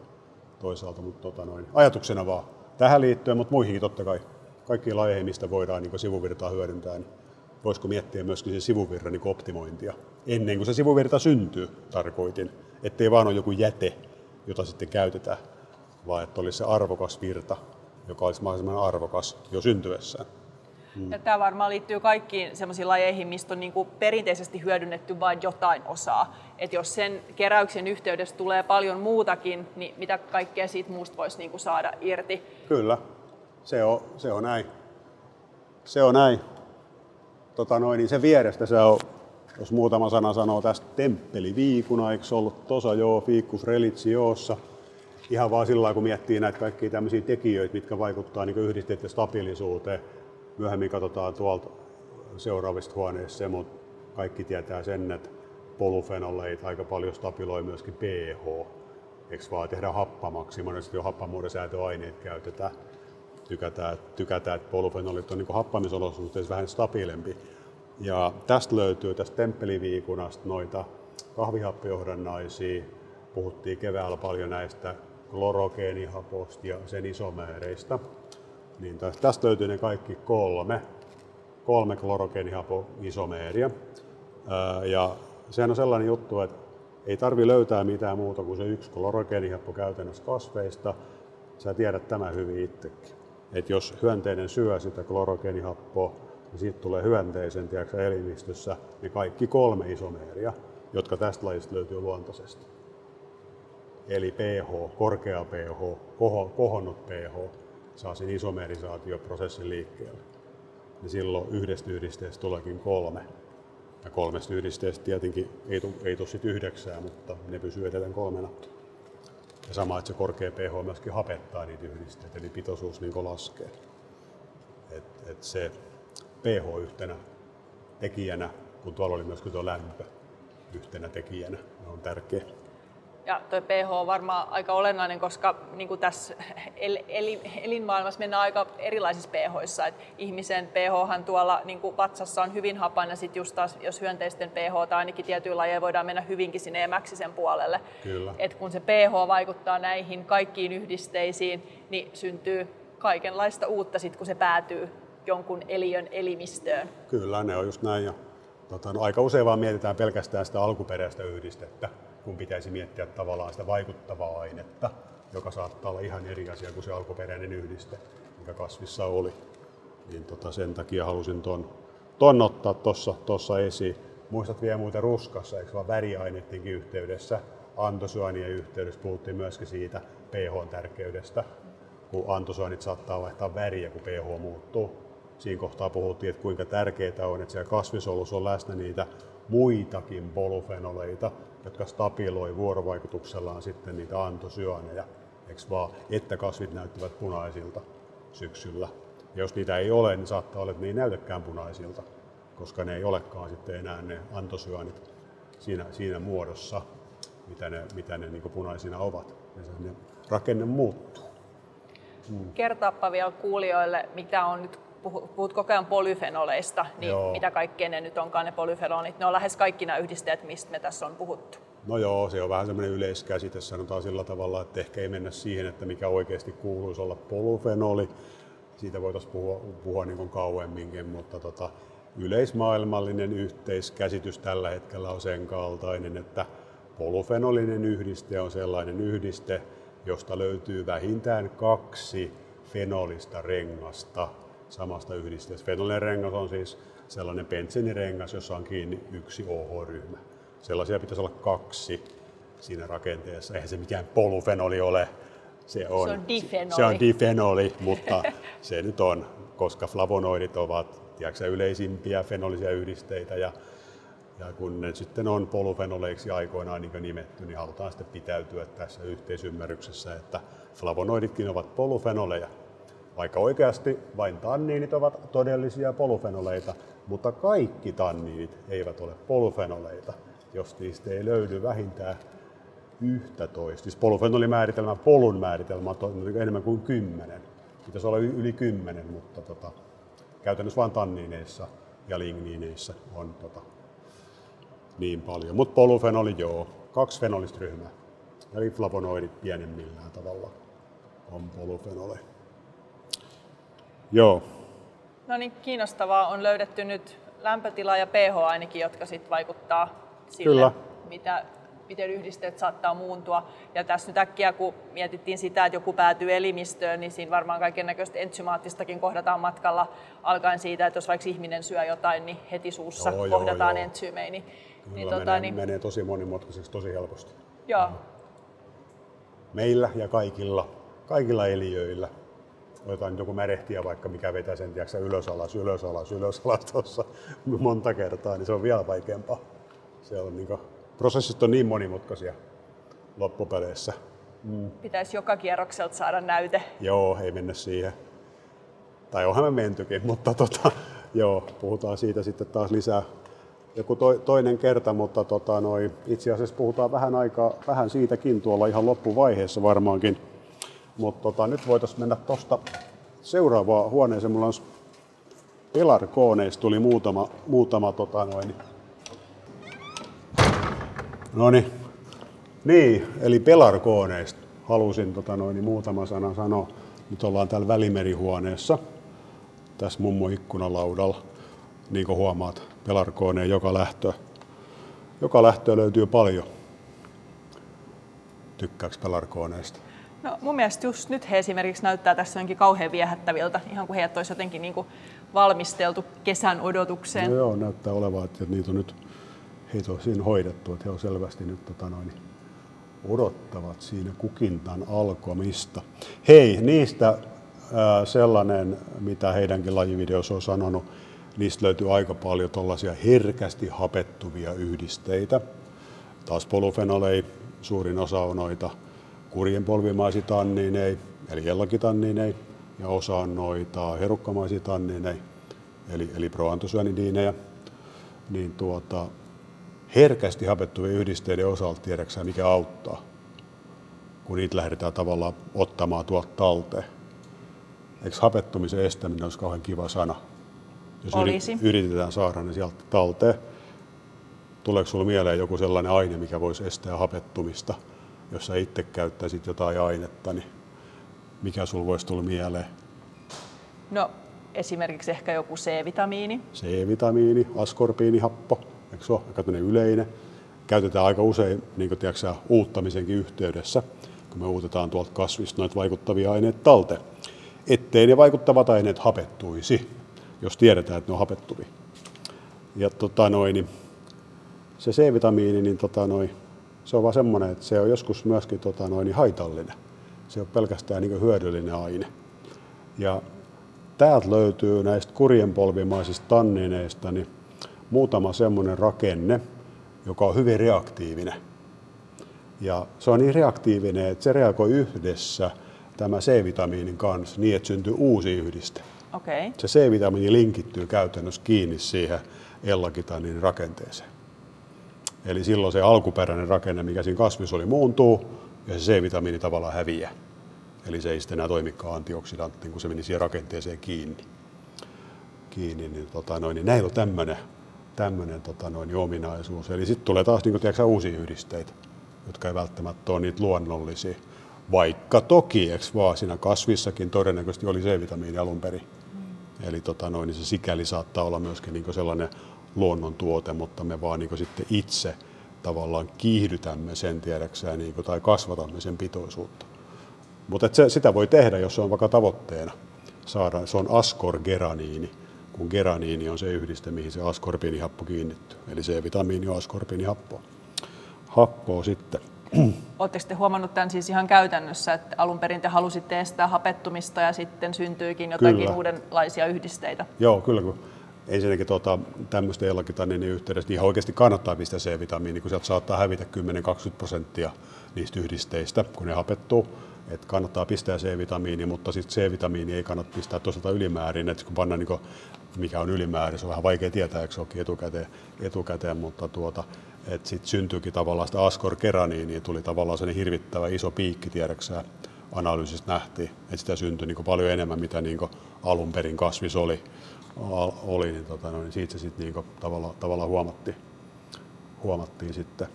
toisaalta, mutta tota noin, ajatuksena vaan tähän liittyen, mutta muihinkin totta kai kaikkiin lajeihin, mistä voidaan niin sivuvirtaa hyödyntää, niin voisiko miettiä myöskin sen sivuvirran niin optimointia ennen kuin se sivuvirta syntyy, tarkoitin. Ettei vaan ole joku jäte, jota sitten käytetään, vaan että olisi se arvokas virta, joka olisi mahdollisimman arvokas jo syntyessään. Mm. Ja tämä varmaan liittyy kaikkiin sellaisiin lajeihin, mistä on niin kuin perinteisesti hyödynnetty vain jotain osaa. Et jos sen keräyksen yhteydessä tulee paljon muutakin, niin mitä kaikkea siitä muusta voisi niin kuin saada irti? Kyllä, se on, se on näin. Se on näin. Tota noin, niin se vierestä se on, jos muutama sana sanoo tästä temppeliviikuna, eikö se ollut tosa joo, fiikus relitsiossa. Ihan vaan sillä kun miettii näitä kaikkia tämmöisiä tekijöitä, mitkä vaikuttaa niin yhdisteiden stabiilisuuteen. Myöhemmin katsotaan tuolta seuraavista huoneista mutta kaikki tietää sen, että polyfenoleita aika paljon stabiloi myöskin pH. Eikö vaan tehdä happamaksi, monesti jo happamuuden säätöaineet käytetään tykätään, tykätään että polyfenolit on niin happamisolosuhteissa vähän stabiilempi. Ja tästä löytyy tästä temppeliviikunasta noita kahvihappijohdannaisia. Puhuttiin keväällä paljon näistä klorogeenihaposta ja sen isomääreistä. Niin tästä löytyy ne kaikki kolme, kolme klorogeenihapo isomeeria. Ja sehän on sellainen juttu, että ei tarvi löytää mitään muuta kuin se yksi klorogeenihappo käytännössä kasveista. Sä tiedät tämän hyvin itsekin että jos hyönteinen syö sitä klorogeenihappoa, niin siitä tulee hyönteisen tiedätkö, elimistössä ne kaikki kolme isomeeria, jotka tästä lajista löytyy luontaisesti. Eli pH, korkea pH, kohonnut pH, saa sen isomerisaatioprosessin liikkeelle. Ja silloin yhdestä yhdisteestä tuleekin kolme. Ja kolmesta yhdisteestä tietenkin ei tule, ei sit yhdeksää, mutta ne pysyy edelleen kolmena. Ja sama, että se korkea pH myöskin hapettaa niitä yhdisteitä, eli pitoisuus niin laskee. Et, et se pH yhtenä tekijänä, kun tuolla oli myöskin tuo lämpö yhtenä tekijänä, on tärkeä. Ja tuo pH on varmaan aika olennainen, koska niin kuin tässä el, el, elinmaailmassa mennään aika erilaisissa pHissa. Et ihmisen pH tuolla niin kuin vatsassa on hyvin hapan ja sitten just taas, jos hyönteisten pH tai ainakin tietyillä lajeilla voidaan mennä hyvinkin sinne emäksisen puolelle. Kyllä. Et kun se pH vaikuttaa näihin kaikkiin yhdisteisiin, niin syntyy kaikenlaista uutta sit, kun se päätyy jonkun eliön elimistöön. Kyllä, ne on just näin. Ja, tota, no, aika usein vaan mietitään pelkästään sitä alkuperäistä yhdistettä kun pitäisi miettiä tavallaan sitä vaikuttavaa ainetta, joka saattaa olla ihan eri asia kuin se alkuperäinen yhdiste, mikä kasvissa oli. Niin tota, sen takia halusin ton, ton ottaa tuossa esiin. Muistat vielä muuten ruskassa, eikö vaan väriaineidenkin yhteydessä, antosyönien yhteydessä puhuttiin myöskin siitä pH-tärkeydestä, kun antosyönit saattaa vaihtaa väriä, kun pH muuttuu. Siinä kohtaa puhuttiin, että kuinka tärkeää on, että siellä kasvisolussa on läsnä niitä muitakin polyfenoleita, jotka stabiloi vuorovaikutuksellaan sitten niitä antosyaneja, vaan, että kasvit näyttävät punaisilta syksyllä. Ja jos niitä ei ole, niin saattaa olla, että ne ei näytäkään punaisilta, koska ne ei olekaan sitten enää ne antosyanit siinä, siinä muodossa, mitä ne, mitä ne niin punaisina ovat. Ja se rakenne muuttuu. Hmm. Kertaappa vielä kuulijoille, mitä on nyt puhut koko ajan polyfenoleista, niin joo. mitä kaikkea ne nyt onkaan ne polyfenonit? Ne on lähes kaikki nämä yhdisteet, mistä me tässä on puhuttu. No joo, se on vähän semmoinen yleiskäsite, sanotaan sillä tavalla, että ehkä ei mennä siihen, että mikä oikeasti kuuluisi olla polyfenoli. Siitä voitaisiin puhua, puhua niin kuin kauemminkin, mutta tota, yleismaailmallinen yhteiskäsitys tällä hetkellä on sen kaltainen, että Polufenolinen yhdiste on sellainen yhdiste, josta löytyy vähintään kaksi fenolista rengasta samasta yhdisteestä. Fenolinen rengas on siis sellainen pentsenirengas, jossa on kiinni yksi OH-ryhmä. Sellaisia pitäisi olla kaksi siinä rakenteessa. Eihän se mikään polufenoli ole. Se on, se on difenoli. Se on difenoli, mutta se nyt on, koska flavonoidit ovat tiedätkö, yleisimpiä fenolisia yhdisteitä ja ja kun ne sitten on polufenoleiksi aikoinaan niin nimetty, niin halutaan sitten pitäytyä tässä yhteisymmärryksessä, että flavonoiditkin ovat polufenoleja. Vaikka oikeasti vain tanniinit ovat todellisia polufenoleita, mutta kaikki tanniinit eivät ole polufenoleita, jos niistä ei löydy vähintään 11. Siis polufenolimääritelmä, polun määritelmä on enemmän kuin 10. Pitäisi olla yli 10, mutta tota, käytännössä vain tanniineissa ja ligniineissa on tota, niin paljon. Mutta polufenoli joo, kaksi fenolista ryhmää. Eli flavonoidit pienemmillään tavalla on polufenole. Joo. No niin, kiinnostavaa. On löydetty nyt lämpötila ja pH ainakin, jotka sitten vaikuttaa sille, Kyllä. mitä miten yhdisteet saattaa muuntua. Ja tässä nyt äkkiä, kun mietittiin sitä, että joku päätyy elimistöön, niin siinä varmaan kaiken näköistä entsymaattistakin kohdataan matkalla, alkaen siitä, että jos vaikka ihminen syö jotain, niin heti suussa joo, kohdataan joo, entsyymejä. Niin, niin, tota, menee, niin, menee tosi monimutkaiseksi tosi helposti. Joo. Meillä ja kaikilla, kaikilla eliöillä otetaan joku märehtiä vaikka, mikä vetää sen tiedätkö, ylös alas, ylös alas, ylös alas tuossa monta kertaa, niin se on vielä vaikeampaa. Se on niin kuin, prosessit on niin monimutkaisia loppupeleissä. Mm. Pitäisi joka kierrokselta saada näyte. Joo, ei mennä siihen. Tai onhan me mentykin, mutta tota, joo, puhutaan siitä sitten taas lisää joku to, toinen kerta, mutta tota, noi, itse asiassa puhutaan vähän aikaa, vähän siitäkin tuolla ihan loppuvaiheessa varmaankin. Mutta tota, nyt voitaisiin mennä tuosta seuraavaan huoneeseen. Mulla on Pelarkooneista tuli muutama, muutama tota, noin, No niin. Eli pelarkooneista halusin tota noin, muutama sana sanoa. Nyt ollaan täällä välimerihuoneessa, tässä mummo ikkunalaudalla. Niin kuin huomaat, pelarkooneen joka lähtö. Joka lähtö löytyy paljon. Tykkääks pelarkooneista? No mun mielestä just nyt he esimerkiksi näyttää tässä jonkin kauhean viehättäviltä, ihan kuin heidät olisi jotenkin niin kuin valmisteltu kesän odotukseen. No joo, näyttää olevan, että niitä on nyt heitä on siinä hoidettu, että he on selvästi nyt tota noin, odottavat siinä kukintan alkomista. Hei, niistä ää, sellainen, mitä heidänkin lajivideossa on sanonut, niistä löytyy aika paljon tuollaisia herkästi hapettuvia yhdisteitä. Taas polufenolei, suurin osa on noita kurjenpolvimaisitanniinei, eli ellakitanniinei, ja osa on noita herukkamaisitanniinei, eli, eli proantosyanidiineja. Niin tuota, herkästi hapettuvien yhdisteiden osalta tiedäksä mikä auttaa, kun niitä lähdetään tavallaan ottamaan tuolta talteen. Eikö hapettumisen estäminen olisi kauhean kiva sana? Jos Olisi. yritetään saada ne sieltä talteen, tuleeko sinulle mieleen joku sellainen aine, mikä voisi estää hapettumista, jos sä itse käyttäisit jotain ainetta, niin mikä sinulle voisi tulla mieleen? No esimerkiksi ehkä joku C-vitamiini. C-vitamiini, askorbiinihappo eikö se ole aika yleinen. Käytetään aika usein niin kuin, tiedätkö, uuttamisenkin yhteydessä, kun me uutetaan tuolta kasvista noita vaikuttavia aineita talteen, ettei ne vaikuttavat aineet hapettuisi, jos tiedetään, että ne on hapettuvia. Ja tota noin, niin se C-vitamiini, niin tota noin, se on vaan semmoinen, että se on joskus myöskin tota noin, niin haitallinen. Se on pelkästään niin hyödyllinen aine. Ja täältä löytyy näistä kurjenpolvimaisista tannineista, niin muutama semmoinen rakenne, joka on hyvin reaktiivinen. Ja se on niin reaktiivinen, että se reagoi yhdessä tämä C-vitamiinin kanssa niin, että syntyy uusi yhdiste. Okay. Se C-vitamiini linkittyy käytännössä kiinni siihen ellakitaniinin rakenteeseen. Eli silloin se alkuperäinen rakenne, mikä siinä kasvissa oli, muuntuu ja se C-vitamiini tavallaan häviää. Eli se ei sitten enää toimikaan antioksidanttiin, kun se meni siihen rakenteeseen kiinni. kiinni niin, tota noin, niin näillä on tämmöinen tämmöinen tota noin, ominaisuus. Eli sitten tulee taas niin kuin, uusia yhdisteitä, jotka ei välttämättä ole niitä luonnollisia. Vaikka toki, eks vaan siinä kasvissakin todennäköisesti oli C-vitamiini alun perin. Mm. Eli tota noin, niin se sikäli saattaa olla myöskin niin sellainen luonnontuote, mutta me vaan niin sitten itse tavallaan kiihdytämme sen tiedäksään niin kuin, tai kasvatamme sen pitoisuutta. Mutta se, sitä voi tehdä, jos se on vaikka tavoitteena saada, se on askorgeraniini, kun geraniini on se yhdiste, mihin se askorbiinihappo kiinnittyy. Eli C-vitamiini on askorbiinihappoa. Happoa sitten. Oletteko te huomannut tämän siis ihan käytännössä, että alun perin te halusitte estää hapettumista ja sitten syntyykin jotakin kyllä. uudenlaisia yhdisteitä? Joo, kyllä. Kun ensinnäkin tota, tämmöistä elakitaniinin yhteydessä, niin ihan oikeasti kannattaa pistää C-vitamiini, kun sieltä saattaa hävitä 10-20 prosenttia niistä yhdisteistä, kun ne hapettuu. Et kannattaa pistää C-vitamiini, mutta sitten C-vitamiini ei kannata pistää toisaalta ylimäärin. Et kun panna, niin mikä on ylimäärin, se on vähän vaikea tietää, eikö se olekin etukäteen, etukäteen mutta tuota, että sitten syntyykin tavallaan sitä askorkeraniiniä, tuli tavallaan sellainen hirvittävä iso piikki, tiedäksä, analyysistä nähtiin, että sitä syntyi niin paljon enemmän, mitä niin alun perin kasvis oli, oli niin, tota, niin siitä se sitten niin tavallaan, tavallaan huomattiin, huomattiin sitten.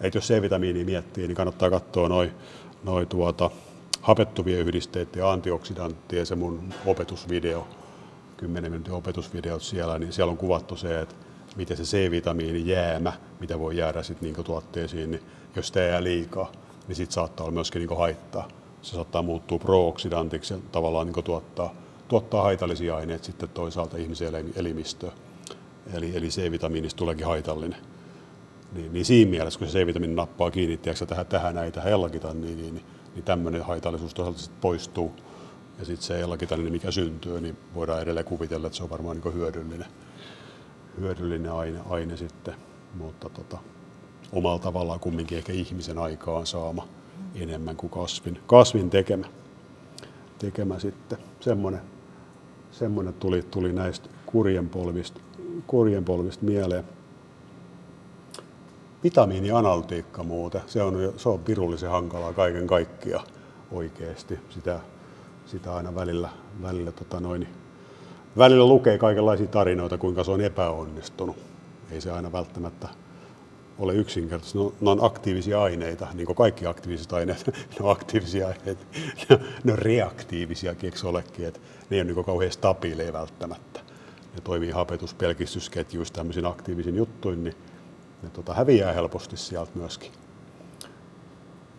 Et jos C-vitamiini miettii, niin kannattaa katsoa noin noi tuota, hapettuvia yhdisteitä ja antioksidanttia, se mun opetusvideo, 10 minuutin opetusvideot siellä, niin siellä on kuvattu se, että miten se C-vitamiini jäämä, mitä voi jäädä sit niinku tuotteisiin, niin jos sitä jää liikaa, niin sit saattaa olla myöskin niinku haittaa. Se saattaa muuttua prooksidantiksi ja tavallaan niinku tuottaa, tuottaa haitallisia aineita sitten toisaalta ihmisen elimistöön. Eli, eli C-vitamiinista tuleekin haitallinen. Niin, niin siinä mielessä, kun se C-vitamiini nappaa kiinni, tiedätkö, tähän, tähän näitä hellakitan, niin, niin, niin, niin tämmöinen haitallisuus toisaalta sitten poistuu. Ja sitten se hellakitan, mikä syntyy, niin voidaan edelleen kuvitella, että se on varmaan niin hyödyllinen hyödyllinen aine, aine sitten, mutta tota, omalla tavallaan kumminkin ehkä ihmisen aikaan saama enemmän kuin kasvin, kasvin tekemä, tekemä sitten. Semmoinen, semmoinen tuli, tuli näistä kurjen polvista, kurjen polvista mieleen. Vitamiinianaltiikka muuten, se on, se on pirullisen hankalaa kaiken kaikkiaan oikeasti. Sitä, sitä aina välillä, välillä tota noin, välillä lukee kaikenlaisia tarinoita, kuinka se on epäonnistunut. Ei se aina välttämättä ole yksinkertaisesti. Ne on, ne on aktiivisia aineita, niin kuin kaikki aktiiviset aineet, ne on aktiivisia aineita. Ne on reaktiivisia, eikö olekin, että ne ei ole niin kauhean stabiileja välttämättä. Ne toimii hapetuspelkistysketjuissa tämmöisiin aktiivisiin juttuihin, niin ne tota, häviää helposti sieltä myöskin.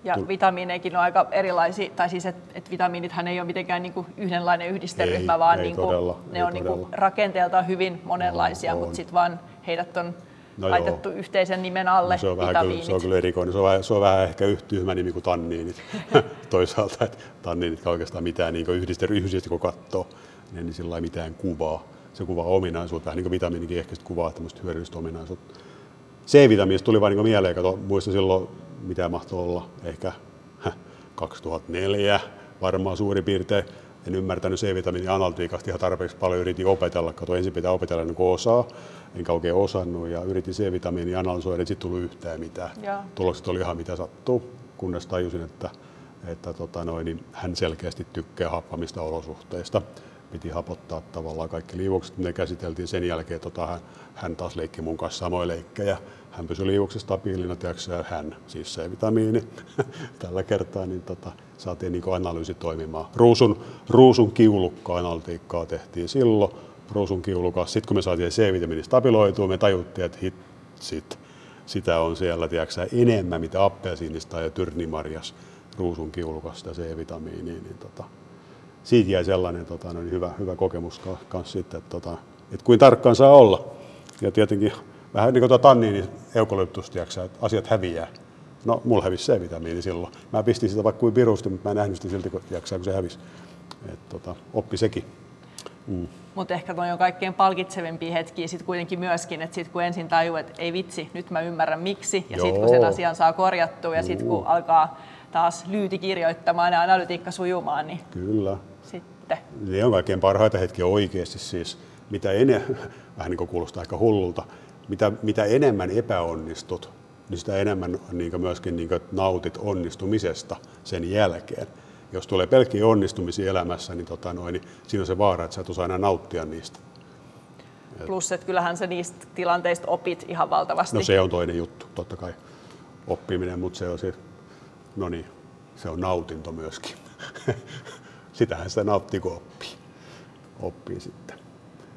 Ja vitamiineikin on aika erilaisia, tai siis että et vitamiinithan ei ole mitenkään niinku yhdenlainen yhdisteryhmä, ei, vaan ei niinku, todella, ne on niinku rakenteeltaan hyvin monenlaisia, no, mutta sitten vaan heidät on no laitettu joo. yhteisen nimen alle, no se on vähän kyllä, se on kyllä erikoinen. Se on vähän, se on vähän ehkä tyhmä nimi kuin tanniinit toisaalta, että tanniinit oikeastaan mitään niin yhdistetty, yhdistetty kun katsoo, niin, niin sillä ei mitään kuvaa. Se kuvaa ominaisuutta, vähän niin kuin vitamiinikin ehkä kuvaa tämmöistä hyödyllistä ominaisuutta. C-vitamiinista tuli vain niin mieleen, kato, muistan silloin mitä mahtoi olla, ehkä 2004 varmaan suurin piirtein. En ymmärtänyt C-vitamiinin analytiikasta ihan tarpeeksi paljon, yritin opetella, kato ensin pitää opetella niin kuin osaa, enkä oikein osannut ja yritin C-vitamiinin analysoida, ei sitten tullut yhtään mitään. Ja. Tulokset oli ihan mitä sattuu, kunnes tajusin, että, että tota noin, niin hän selkeästi tykkää happamista olosuhteista piti hapottaa tavallaan kaikki liivokset, ne käsiteltiin sen jälkeen, tota, hän, hän taas leikki mun kanssa samoja leikkejä. Hän pysyi liivoksessa stabiilina, ja hän, siis se vitamiini tällä kertaa, niin tota, saatiin niin analyysi toimimaan. Ruusun, ruusun kiulukka-analytiikkaa tehtiin silloin, ruusun kiulukas. Sitten kun me saatiin C-vitamiini stabiloitua, me tajuttiin, että hitsit, sitä on siellä tiedätkö, enemmän mitä appelsiinista ja tyrnimarjas ruusun kiulukasta C-vitamiinia. Niin tota, siitä jäi sellainen tota, no, niin hyvä, hyvä kokemus kanssa sitten, että, tota, että kuin tarkkaan saa olla. Ja tietenkin vähän niin kuin tuo tanniini eukalyptus, että asiat häviää. No, mulla hävisi C-vitamiini silloin. Mä pistin sitä vaikka kuin pirusti, mutta mä en nähnyt sitä silti, kun, tiedätkö, kun se hävisi. Et, tota, oppi sekin. Mm. Mutta ehkä toi on kaikkein palkitsevimpia hetkiä sitten kuitenkin myöskin, että sit kun ensin tajuu, että ei vitsi, nyt mä ymmärrän miksi, ja sitten kun sen asian saa korjattua, ja sitten kun alkaa taas lyyti kirjoittamaan ja analytiikka sujumaan, niin Kyllä sitten? Ne on kaikkein parhaita hetkiä oikeasti siis. Mitä enemmän, vähän niin kuin kuulostaa aika hullulta, mitä, mitä enemmän epäonnistut, niin sitä enemmän niin myöskin niin nautit onnistumisesta sen jälkeen. Jos tulee pelkkiä onnistumisia elämässä, niin, tota noin, niin siinä on se vaara, että sä et osaa aina nauttia niistä. Plus, että kyllähän sä niistä tilanteista opit ihan valtavasti. No se on toinen juttu, totta kai oppiminen, mutta se on se, no niin, se on nautinto myöskin. sitähän sitä nauttii, kun oppii, oppii sitten.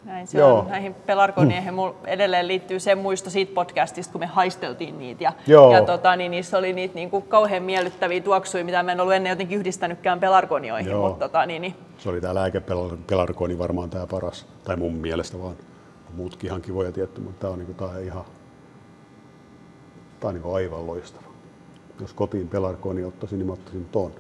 Näin se Joo. on. Näihin pelarkonieihin mulla edelleen liittyy se muisto siitä podcastista, kun me haisteltiin niitä. Ja, Joo. ja tota, niin niissä oli niitä niin kuin kauhean miellyttäviä tuoksuja, mitä mä en ollut ennen jotenkin yhdistänytkään pelarkonioihin. Joo. Mutta, tota, niin, niin. Se oli tämä lääkepelarkoni varmaan tämä paras, tai mun mielestä vaan. Muutkin ihan kivoja tietty, mutta tämä on, niin kuin, tämä ihan tämä on niin aivan loistava. Jos kotiin pelarkoni ottaisin, niin mä ottaisin ton.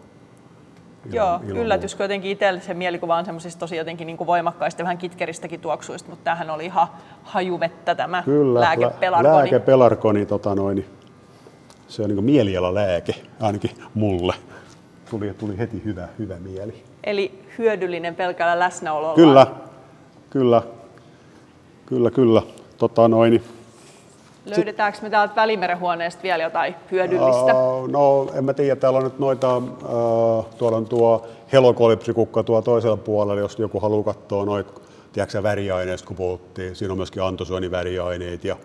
Joo, yllätys, kun jotenkin itselle se mielikuva on semmoisista tosi jotenkin niin kuin voimakkaista, vähän kitkeristäkin tuoksuista, mutta tämähän oli ihan hajuvettä tämä Kyllä, lääkepelarkoni. lääkepelarkoni, tota noin, se on niin mielialalääke, ainakin mulle. Tuli, tuli heti hyvä, hyvä mieli. Eli hyödyllinen pelkällä läsnäololla. Kyllä, kyllä, kyllä, kyllä. Tota noin, Löydetäänkö me täältä Välimerenhuoneesta vielä jotain hyödyllistä? Uh, no, en mä tiedä. Täällä on nyt noita, uh, tuolla on tuo helokolipsikukka tuo toisella puolella, jos joku haluaa katsoa noita, tiedätkö väriaineista, kun puhuttiin. Siinä on myöskin antosuoniväriaineet ja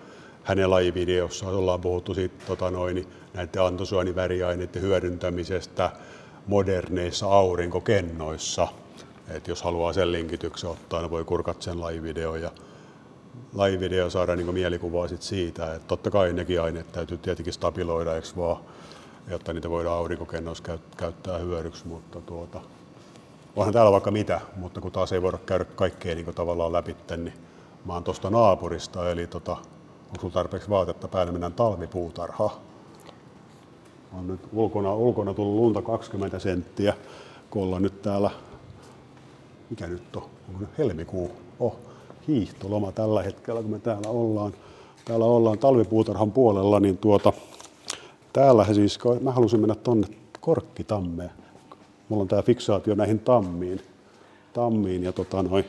hänen lajivideossa ollaan puhuttu siitä, tota noin, näiden antosuoniväriaineiden hyödyntämisestä moderneissa aurinkokennoissa. Et jos haluaa sen linkityksen ottaa, niin voi kurkat sen lajivideon ja live-video saada niin mielikuvaa sit siitä, että totta kai nekin aineet täytyy tietenkin stabiloida, eikö vaan, jotta niitä voidaan aurinkokennoissa käyttää hyödyksi, mutta tuota, onhan täällä vaikka mitä, mutta kun taas ei voida käydä kaikkea niin tavallaan läpi, niin mä oon tuosta naapurista, eli tota, onko sulla tarpeeksi vaatetta päällä, mennään talvipuutarhaan. On nyt ulkona, ulkona tullut lunta 20 senttiä, kun ollaan nyt täällä, mikä nyt on, onko nyt helmikuu? Oh, hiihtoloma tällä hetkellä, kun me täällä ollaan, täällä ollaan talvipuutarhan puolella, niin tuota, täällä siis, mä halusin mennä tonne Korkkitammeen. Mulla on tää fiksaatio näihin tammiin, tammiin ja tota noin,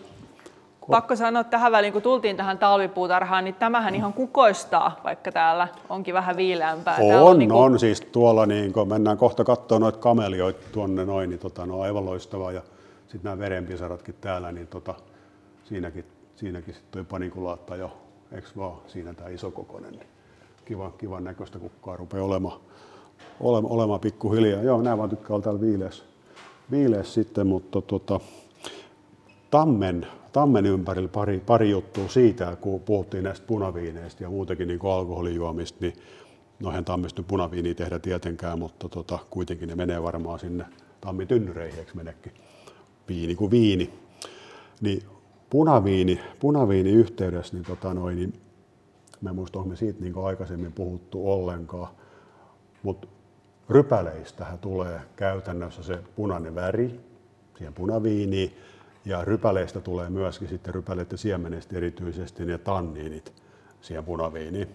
Pakko sanoa tähän väliin, kun tultiin tähän talvipuutarhaan, niin tämähän ihan kukoistaa, vaikka täällä onkin vähän viileämpää. On, on, niin kuin... on siis tuolla, niin kun mennään kohta katsoa noita kamelioita tuonne noin, niin tota, no aivan loistavaa. Ja sitten nämä verenpisaratkin täällä, niin tota, siinäkin siinäkin sitten toi panikulaatta jo, eikö vaan, siinä tämä iso kokonen, niin kiva, kivan näköistä kukkaa rupeaa olemaan, olema, olemaan pikkuhiljaa. Joo, nämä vaan tykkää olla täällä viileässä, viileässä sitten, mutta tota, tammen, tammen ympärillä pari, pari juttua siitä, kun puhuttiin näistä punaviineistä ja muutenkin niin alkoholijuomista, niin noihän tammista punaviini tehdä tietenkään, mutta tota, kuitenkin ne menee varmaan sinne tammitynnyreihin, eikö menekin? Viini kuin viini. Niin punaviini, punaviini yhteydessä, niin, tota noin, niin mä en muista, me siitä niin aikaisemmin puhuttu ollenkaan, mutta rypäleistähän tulee käytännössä se punainen väri siihen punaviiniin, ja rypäleistä tulee myöskin sitten rypäleiden siemenestä erityisesti ne tanniinit siihen punaviiniin.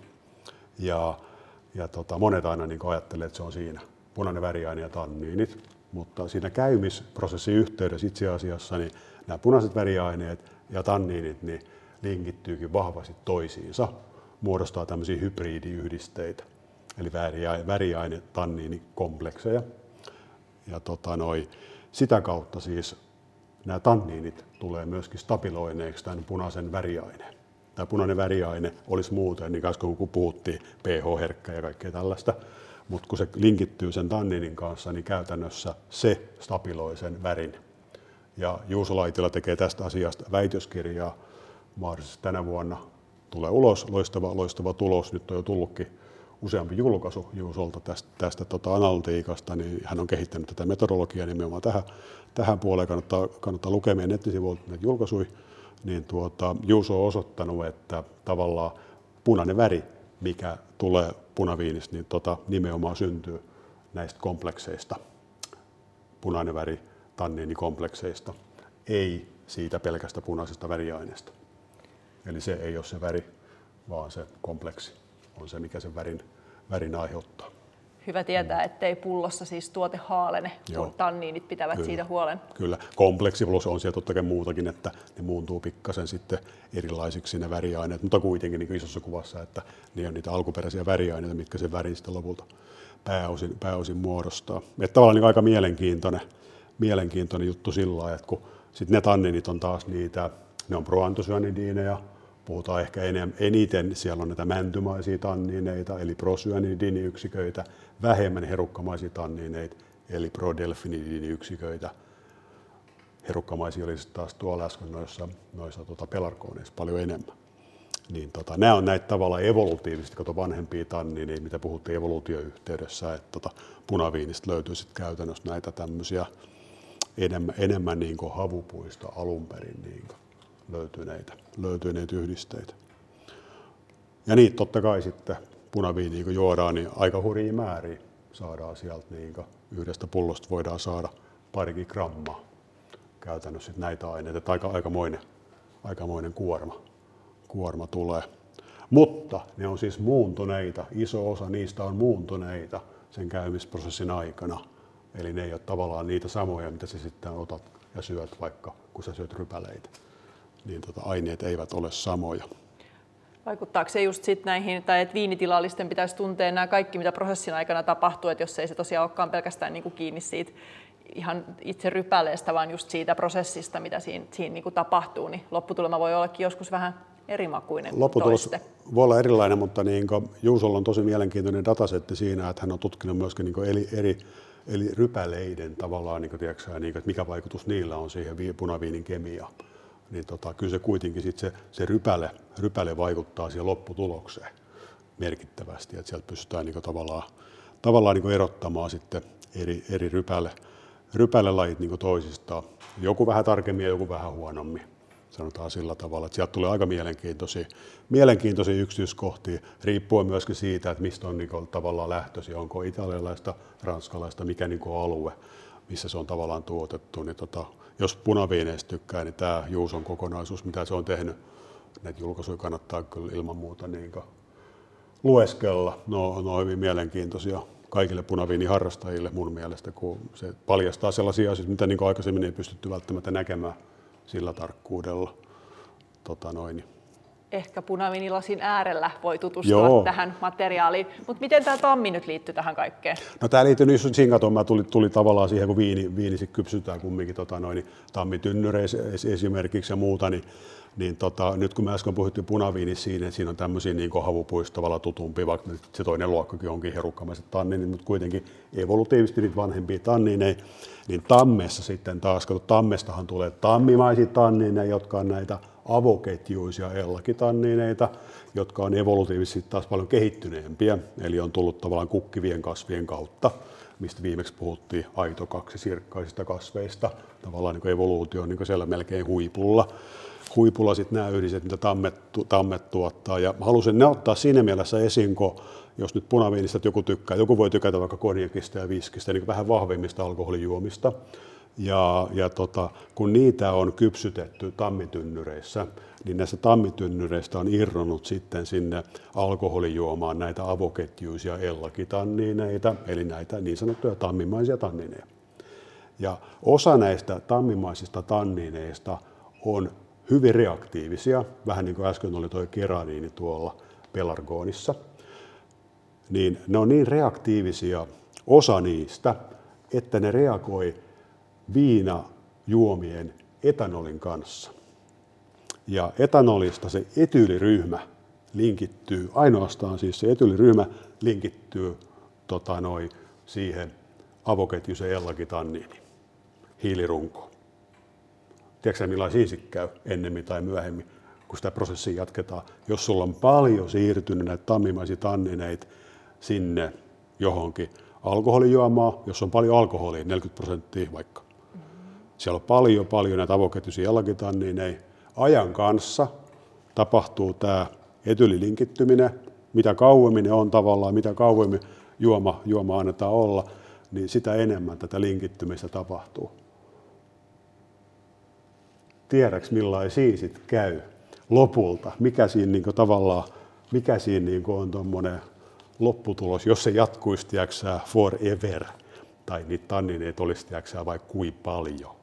Ja, ja tota, monet aina niin ajattelee, että se on siinä punainen väriaine ja tanniinit, mutta siinä käymisprosessin yhteydessä itse asiassa niin nämä punaiset väriaineet ja tanniinit niin linkittyykin vahvasti toisiinsa, muodostaa tämmöisiä hybridiyhdisteitä, eli väriaine tanniinikomplekseja. Ja tota noi, sitä kautta siis nämä tanniinit tulee myöskin stabiloineeksi tämän punaisen väriaineen. Tämä punainen väriaine olisi muuten, niin kuin kun puhuttiin pH-herkkä ja kaikkea tällaista, mutta kun se linkittyy sen tanniinin kanssa, niin käytännössä se stabiloi sen värin ja Juuso Laitila tekee tästä asiasta väitöskirjaa mahdollisesti tänä vuonna. Tulee ulos, loistava, loistava tulos. Nyt on jo tullutkin useampi julkaisu Juusolta tästä, tästä tota analytiikasta, niin hän on kehittänyt tätä metodologiaa nimenomaan tähän, tähän puoleen. Kannattaa, kannattaa lukea meidän nettisivuilta näitä julkaisuja. Niin tuota, Juuso on osoittanut, että tavallaan punainen väri, mikä tulee punaviinistä, niin tota, nimenomaan syntyy näistä komplekseista. Punainen väri tanniinikomplekseista, ei siitä pelkästä punaisesta väriaineesta. Eli se ei ole se väri, vaan se kompleksi on se, mikä sen värin, värin aiheuttaa. Hyvä tietää, mm. ettei pullossa siis tuote haalene, Joo. kun tanniinit pitävät Kyllä. siitä huolen. Kyllä, kompleksi plus on siellä totta kai muutakin, että ne muuntuu pikkasen sitten erilaisiksi ne väriaineet, mutta kuitenkin niin isossa kuvassa, että ne on niitä alkuperäisiä väriaineita, mitkä sen värin sitten lopulta pääosin, pääosin muodostaa. Että tavallaan niin aika mielenkiintoinen, mielenkiintoinen juttu sillä lailla, että kun sitten ne tanninit on taas niitä, ne on proantosyanideineja, puhutaan ehkä eniten, siellä on näitä mäntymaisia tannineita, eli prosyanidiniyksiköitä, vähemmän herukkamaisia tannineita, eli prodelfinidiniyksiköitä. herukkamaisia oli taas tuolla äsken noissa, noissa tota pelarkooneissa paljon enemmän. Niin tota, nämä on näitä tavallaan evolutiivisesti, kato vanhempia tannineja, niin mitä puhuttiin evoluutioyhteydessä, että tota, punaviinistä löytyy sitten käytännössä näitä tämmöisiä enemmän, enemmän niin kuin havupuista alun perin niin kuin löytyneitä, löytyneitä yhdisteitä. Ja niitä totta kai sitten punaviiniä kun juodaan, niin aika hurjia määriä saadaan sieltä. Niin yhdestä pullosta voidaan saada parikin grammaa käytännössä näitä aineita. Aika, aikamoinen, aikamoinen kuorma, kuorma tulee. Mutta ne on siis muuntuneita. Iso osa niistä on muuntuneita sen käymisprosessin aikana. Eli ne ei ole tavallaan niitä samoja, mitä sä sitten otat ja syöt vaikka, kun sä syöt rypäleitä. Niin tota, aineet eivät ole samoja. Vaikuttaako se just sit näihin, tai että viinitilallisten pitäisi tuntea nämä kaikki, mitä prosessin aikana tapahtuu, että jos ei se tosiaan olekaan pelkästään niin kuin kiinni siitä ihan itse rypäleestä, vaan just siitä prosessista, mitä siinä, siinä niin kuin tapahtuu, niin lopputulema voi ollakin joskus vähän erimakuinen kuin Lopputulos toiste. voi olla erilainen, mutta niin kuin Juusolla on tosi mielenkiintoinen datasetti siinä, että hän on tutkinut myöskin niin eri, eri eli rypäleiden tavallaan, niin kuin, tiedätkö, niin kuin, että mikä vaikutus niillä on siihen punaviinin kemiaan niin tota, kyllä se kuitenkin sit se, se rypäle, rypäle vaikuttaa siihen lopputulokseen merkittävästi, että sieltä pystytään niin tavallaan, tavallaan niin erottamaan sitten eri, eri rypäle, rypälelajit niin toisistaan. Joku vähän tarkemmin ja joku vähän huonommin, sanotaan sillä tavalla, että sieltä tulee aika mielenkiintoisia, mielenkiintoisia yksityiskohtia, riippuen myöskin siitä, että mistä on niin tavallaan lähtöisin, onko italialaista, ranskalaista, mikä niin alue, missä se on tavallaan tuotettu, niin tota, jos punaviineistä tykkää, niin tämä Juuson kokonaisuus, mitä se on tehnyt, näitä julkaisuja kannattaa kyllä ilman muuta niin lueskella. No, ne on hyvin mielenkiintoisia kaikille punaviiniharrastajille mun mielestä, kun se paljastaa sellaisia asioita, mitä niin aikaisemmin ei pystytty välttämättä näkemään sillä tarkkuudella. Tota noin ehkä punaviinilasin äärellä voi tutustua Joo. tähän materiaaliin. Mutta miten tämä tammi nyt liittyy tähän kaikkeen? No tämä liittyy nyt sinkatoon, tuli, tuli tavallaan siihen, kun viini, viini kypsytään kumminkin tota noin, tammitynnyreissä esimerkiksi ja muuta, niin niin tota, nyt kun me äsken puhuttiin punaviinissa siinä, että siinä on tämmöisiä niin havupuistavalla tutumpi, vaikka se toinen luokkakin onkin herukkamaiset tanninit, mutta kuitenkin evolutiivisesti niitä vanhempia tannineja, niin tammessa sitten taas, kun tammestahan tulee tammimaisia tannineja, jotka on näitä avoketjuisia ellakitannineita, jotka on evolutiivisesti taas paljon kehittyneempiä, eli on tullut tavallaan kukkivien kasvien kautta, mistä viimeksi puhuttiin aito kaksi sirkkaisista kasveista, tavallaan niin evoluutio on niin siellä melkein huipulla huipulla sitten nämä yhdiset, mitä tammet, tammet tuottaa. Ja halusin ne ottaa siinä mielessä esiin, kun jos nyt punaviinistä joku tykkää, joku voi tykätä vaikka konjakista ja viskistä, niin vähän vahvimmista alkoholijuomista. Ja, ja tota, kun niitä on kypsytetty tammitynnyreissä, niin näissä tammitynnyreistä on irronnut sitten sinne alkoholijuomaan näitä avoketjuisia ellakitannineita, eli näitä niin sanottuja tammimaisia tannineja. Ja osa näistä tammimaisista tannineista on hyvin reaktiivisia, vähän niin kuin äsken oli tuo keraniini tuolla pelargonissa, niin ne on niin reaktiivisia, osa niistä, että ne reagoi viinajuomien etanolin kanssa. Ja etanolista se etyyliryhmä linkittyy, ainoastaan siis se etyyliryhmä linkittyy tota noi, siihen avoketjuisen ellakitanniini, hiilirunkoon. Tiedätkö millaisia siinä käy ennemmin tai myöhemmin, kun sitä prosessia jatketaan. Jos sulla on paljon siirtynyt näitä tammimaisia tannineita sinne johonkin alkoholijuomaan, jos on paljon alkoholia, 40 prosenttia vaikka. Siellä on paljon, paljon näitä avoketjuisia jalkitannineja. Ajan kanssa tapahtuu tämä etylilinkittyminen. Mitä kauemmin ne on tavallaan, mitä kauemmin juoma, juoma annetaan olla, niin sitä enemmän tätä linkittymistä tapahtuu tiedäks millaisia sit käy lopulta, mikä siinä niin tavallaan, mikä siinä niin on tuommoinen lopputulos, jos se jatkuisi tiiäksää, forever, tai niitä tannineita olisi tiiäksää, vai kuin paljon.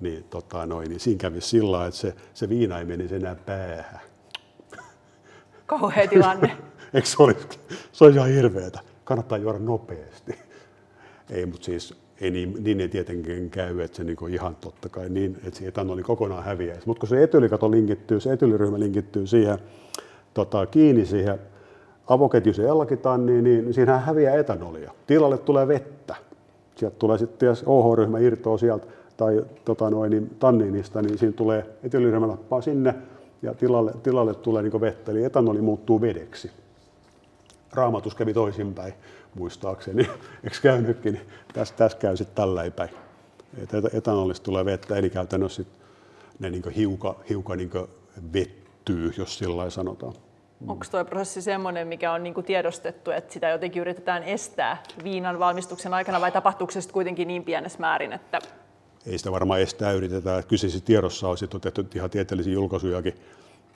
Niin, tota noin, niin siinä kävi sillä että se, se viina ei menisi enää päähän. Kauhea tilanne. Eikö se olisi? Se olisi ihan hirveetä. Kannattaa juoda nopeasti. Ei, mutta siis ei niin, niin ei tietenkin käy, että se niin ihan totta kai niin, että se etanoli kokonaan häviäisi. Mutta kun se etylikato linkittyy, se etyliryhmä linkittyy siihen tota, kiinni siihen avoketjuisen ellakitanniin, niin siinähän häviää etanolia. Tilalle tulee vettä. Sieltä tulee sitten, jos OH-ryhmä irtoaa sieltä, tai tota noin, niin tanniinista, niin siinä tulee etyyliryhmä nappaa sinne ja tilalle, tilalle tulee niin vettä, eli etanoli muuttuu vedeksi. Raamatus kävi toisinpäin, muistaakseni, eikö käynytkin, niin tässä, tässä käy sitten tällä päin. Etanolista tulee vettä, eli käytännössä sit ne niin hiuka, hiuka niin vettyy, jos sillä sanotaan. Mm. Onko tuo prosessi sellainen, mikä on niinku tiedostettu, että sitä jotenkin yritetään estää viinan valmistuksen aikana, vai tapahtuuko se kuitenkin niin pienessä määrin, että... Ei sitä varmaan estää, yritetään. Kyseisissä tiedossa on sitten tehty ihan tieteellisiä julkaisujakin,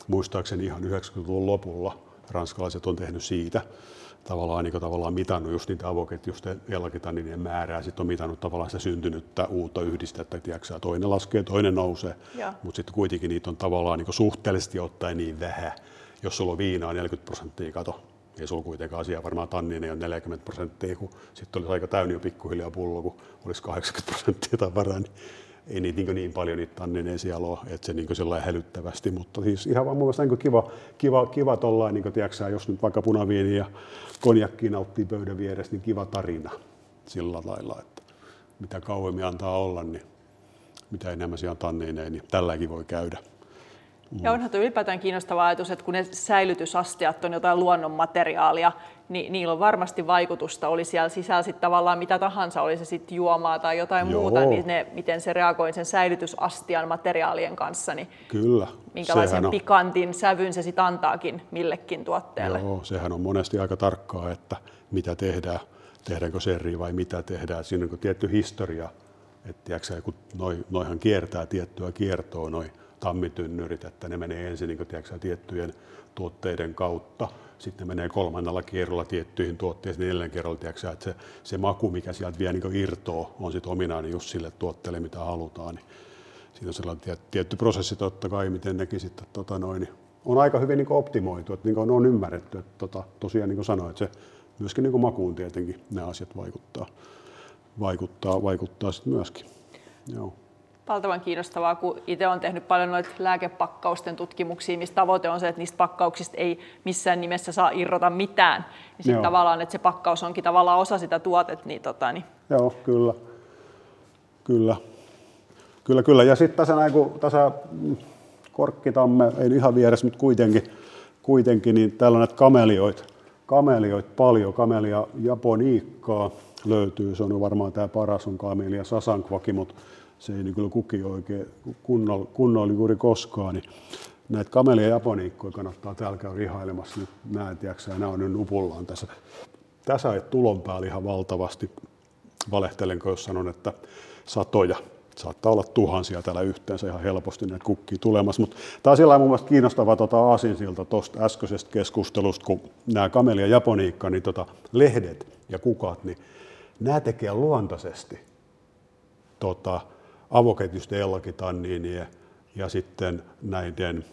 muistaakseni ihan 90-luvun lopulla. Ranskalaiset on tehnyt siitä tavallaan, niin tavallaan mitannut just niitä avoketjusten elakitaninien määrää, sitten on mitannut tavallaan sitä syntynyttä uutta yhdistettä, tiedätkö, toinen laskee, toinen nousee, mutta sitten kuitenkin niitä on tavallaan niin suhteellisesti ottaen niin vähän, jos sulla on viinaa 40 prosenttia, kato, ei sulla kuitenkaan asia varmaan tanninen on 40 prosenttia, kun sitten olisi aika täynnä jo pikkuhiljaa pullo, kun olisi 80 prosenttia tavaraa, niin ei niitä niin, niin paljon niitä tannineja siellä ole, että se niin sellainen hälyttävästi, mutta siis ihan vaan mun niin kiva, kiva, kiva tollain, niin tiedätkö, jos nyt vaikka punaviini ja konjakki nauttii pöydän vieressä, niin kiva tarina sillä lailla, että mitä kauemmin antaa olla, niin mitä enemmän siellä tannineja, niin tälläkin voi käydä. Ja onhan tuo ylipäätään kiinnostava ajatus, että kun ne säilytysastiat on jotain luonnonmateriaalia, niin niillä on varmasti vaikutusta, oli siellä sisällä sitten tavallaan mitä tahansa, oli se sitten juomaa tai jotain Joo. muuta, niin ne, miten se reagoi sen säilytysastian materiaalien kanssa, niin Kyllä. minkälaisen on... pikantin sävyn se sitten antaakin millekin tuotteelle. Joo, sehän on monesti aika tarkkaa, että mitä tehdään, tehdäänkö serri vai mitä tehdään. Siinä on tietty historia, että tiedätkö, kun noi, noihan kiertää tiettyä kiertoa, noi tammitynnyrit, että ne menee ensin niin tiedätkö, tiettyjen tuotteiden kautta, sitten menee kolmannella kierrolla tiettyihin tuotteisiin, neljännen kerralla, tiedätkö, että se, se maku, mikä sieltä vielä niin irtoaa, on sitten ominainen just sille tuotteelle, mitä halutaan. Niin siinä on sellainen tietty prosessi totta kai, miten nekin sitten tota noin, niin on aika hyvin niin optimoitu, että niin on, on ymmärretty, että tota, tosiaan niin kuin sanoin, että se myöskin niin makuun tietenkin nämä asiat vaikuttaa, vaikuttaa, vaikuttaa sitten myöskin. Joo valtavan kiinnostavaa, kun itse olen tehnyt paljon noita lääkepakkausten tutkimuksia, missä tavoite on se, että niistä pakkauksista ei missään nimessä saa irrota mitään. Niin sitten tavallaan, että se pakkaus onkin tavallaan osa sitä tuotetta. Niin, tota, niin. Joo, kyllä. Kyllä. Kyllä, kyllä. Ja sitten tässä näin, kun tässä korkkitamme, ei ihan vieressä, mutta kuitenkin, kuitenkin niin täällä on näitä kamelioita, kamelioita paljon, kamelia japoniikkaa löytyy, se on varmaan tämä paras on kamelia sasankvaki, mutta se ei niin kyllä kuki oikein kunnolla, kunnolla juuri koskaan, niin näitä kamelia japoniikkoja kannattaa täällä käydä rihailemassa. Nyt mä en tiedä, nämä on nyt nupullaan tässä. Tässä ei tulon päällä ihan valtavasti. Valehtelenko, jos sanon, että satoja. Saattaa olla tuhansia täällä yhteensä ihan helposti näitä kukkii tulemassa. Mutta tämä on sillä mun mielestä kiinnostava tota aasinsilta tuosta äskeisestä keskustelusta, kun nämä kamelia japoniikka, niin tota, lehdet ja kukat, niin nämä tekee luontaisesti tota, avoketjusten ellakitanniinia ja sitten näiden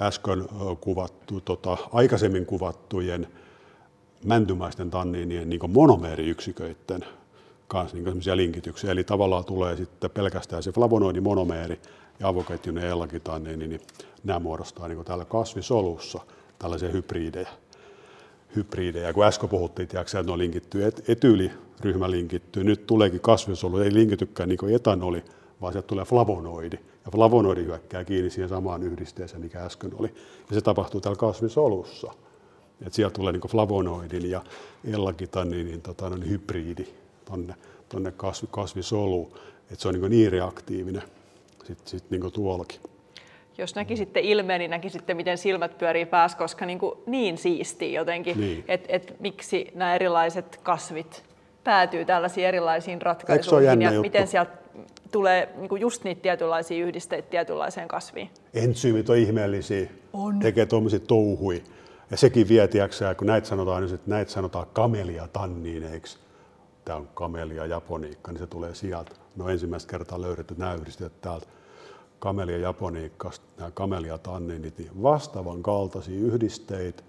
äsken kuvattu, tota, aikaisemmin kuvattujen mäntymäisten tanniinien niin monomeeriyksiköiden kanssa niin linkityksiä. Eli tavallaan tulee sitten pelkästään se flavonoidimonomeeri ja avoketjun ellakitanniini, niin nämä muodostaa niin täällä kasvisolussa tällaisia hybridejä. hybridejä. Kun äsken puhuttiin, tiedätkö, että ne on linkitty, et, etyyliryhmä linkittyy, nyt tuleekin kasvisolu, ei linkitykään niin etanoli, vaan sieltä tulee flavonoidi. Ja flavonoidi hyökkää kiinni siihen samaan yhdisteeseen, mikä äsken oli. Ja se tapahtuu täällä kasvisolussa. Et sieltä tulee niin flavonoidin ja ellakitaniinin tota, no, hybridi tuonne tonne kasvi, kasvisoluun. Et se on niin, niin reaktiivinen sitten sit, niin tuollakin. Jos näkisitte ilmeen, niin näkisitte, miten silmät pyörii päässä, koska niin, kuin niin siisti jotenkin, niin. että et miksi nämä erilaiset kasvit päätyy tällaisiin erilaisiin ratkaisuihin ja juttu? miten sieltä tulee niin just niitä tietynlaisia yhdisteitä tietynlaiseen kasviin. Entsyymit on ihmeellisiä, on. tekee tuommoisia touhui. Ja sekin vie, tiiäksä, kun näitä sanotaan, että näitä sanotaan kamelia tanniineiksi. Tämä on kamelia japoniikka, niin se tulee sieltä. No ensimmäistä kertaa löydetty nämä yhdisteet täältä kamelia japoniikkasta, nämä kamelia tanniinit, niin vastaavan kaltaisia yhdisteitä,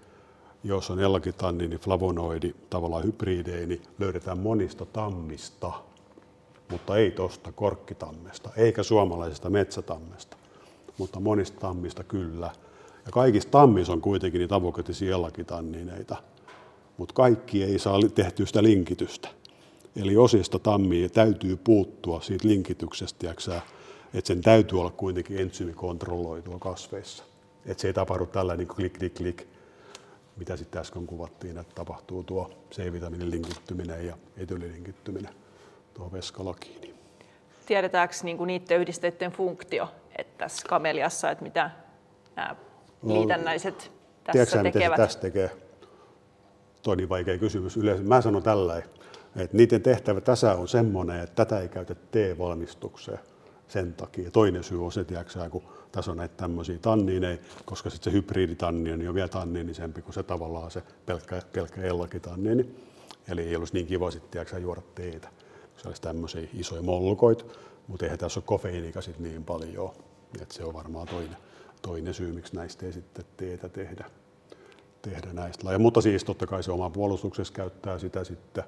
jos on ellakitanniini, flavonoidi, tavallaan hybridei, niin löydetään monista tammista mutta ei tuosta korkkitammesta, eikä suomalaisesta metsätammesta, mutta monista tammista kyllä. Ja kaikista tammissa on kuitenkin niitä avokatisia ellakitannineita, mutta kaikki ei saa tehtyä sitä linkitystä. Eli osista tammia täytyy puuttua siitä linkityksestä, että sen täytyy olla kuitenkin entsyymikontrolloitua kasveissa. Että se ei tapahdu tällä niin klik, klik, klik, mitä sitten äsken kuvattiin, että tapahtuu tuo C-vitamiinin linkittyminen ja etylilinkittyminen tuohon veskalakiin. Tiedetäänkö niin kuin niiden yhdisteiden funktio että tässä kameliassa, että mitä nämä no, liitännäiset tässä Tiedätkö, tekevät? Miten se tässä tekee? Tuo on niin vaikea kysymys. Yleensä mä sanon tällä että niiden tehtävä tässä on semmoinen, että tätä ei käytä T-valmistukseen sen takia. Toinen syy on se, tiedätkö, kun tässä on näitä tämmöisiä tanniineja, koska sitten se hybriditanniini niin on vielä tanniinisempi kuin se tavallaan se pelkkä, pelkkä ellakitanniini. Eli ei olisi niin kiva sitten tiedätkö, juoda teetä, kun se olisi tämmöisiä isoja mollukoita, mutta eihän tässä ole kofeiinika niin paljon. Et se on varmaan toinen, toinen syy, miksi näistä ei sitten teetä tehdä, tehdä näistä lajeja. Mutta siis totta kai se oma puolustuksessa käyttää sitä sitten,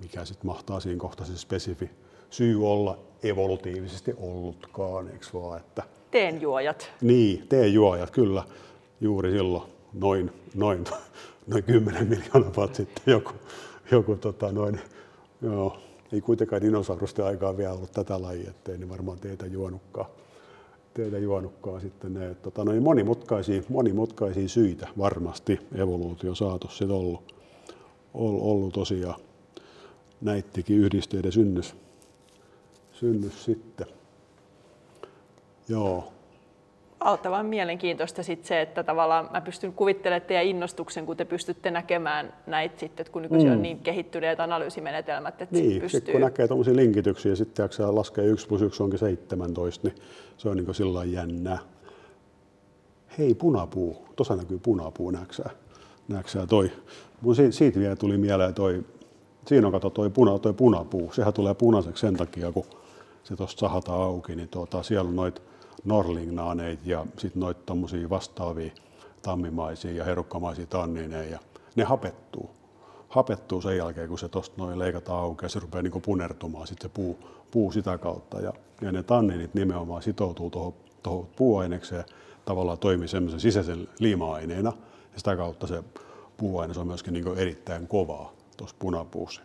mikä sitten mahtaa siinä kohtaa se spesifi syy olla evolutiivisesti ollutkaan, eikö vaan, että Teenjuojat. Niin, teenjuojat, kyllä. Juuri silloin noin, noin, noin 10 miljoonaa vuotta sitten joku, joku tota, noin, joo, ei kuitenkaan dinosaurusten aikaa vielä ollut tätä lajia, ettei niin varmaan teitä juonutkaan, teitä juonutkaan sitten ne, tota, noin monimutkaisia, monimutkaisia syitä varmasti evoluutio saatossa ollut, ollut tosiaan näittikin yhdisteiden synnys, synnys sitten. Joo. Valtavan mielenkiintoista sitten se, että tavallaan mä pystyn kuvittelemaan teidän innostuksen, kun te pystytte näkemään näitä sitten, kun nykyisin mm. on niin kehittyneet analyysimenetelmät, että niin, pystyy... Sit kun näkee tuommoisia linkityksiä ja sitten jaksaa laskea 1 plus 1 onkin 17, niin se on niin sillä jännää. Hei, punapuu. Tuossa näkyy punapuu, näksää. näksää toi. Mun siitä vielä tuli mieleen toi, siinä on kato toi, puna, toi punapuu. Sehän tulee punaiseksi sen takia, kun se tuosta sahataan auki, niin tuota, siellä on noita norlingnaaneita ja sitten noita tuommoisia vastaavia tammimaisia ja herukkamaisia tannineja ja ne hapettuu. Hapettuu sen jälkeen, kun se tuosta noin leikataan auki ja se rupeaa niin punertumaan sitten se puu, puu sitä kautta. Ja, ja ne tanninit nimenomaan sitoutuu tuohon puuainekseen tavallaan toimii semmoisen sisäisen liima-aineena ja sitä kautta se puuaine on myöskin niin erittäin kovaa tuossa punapuussa.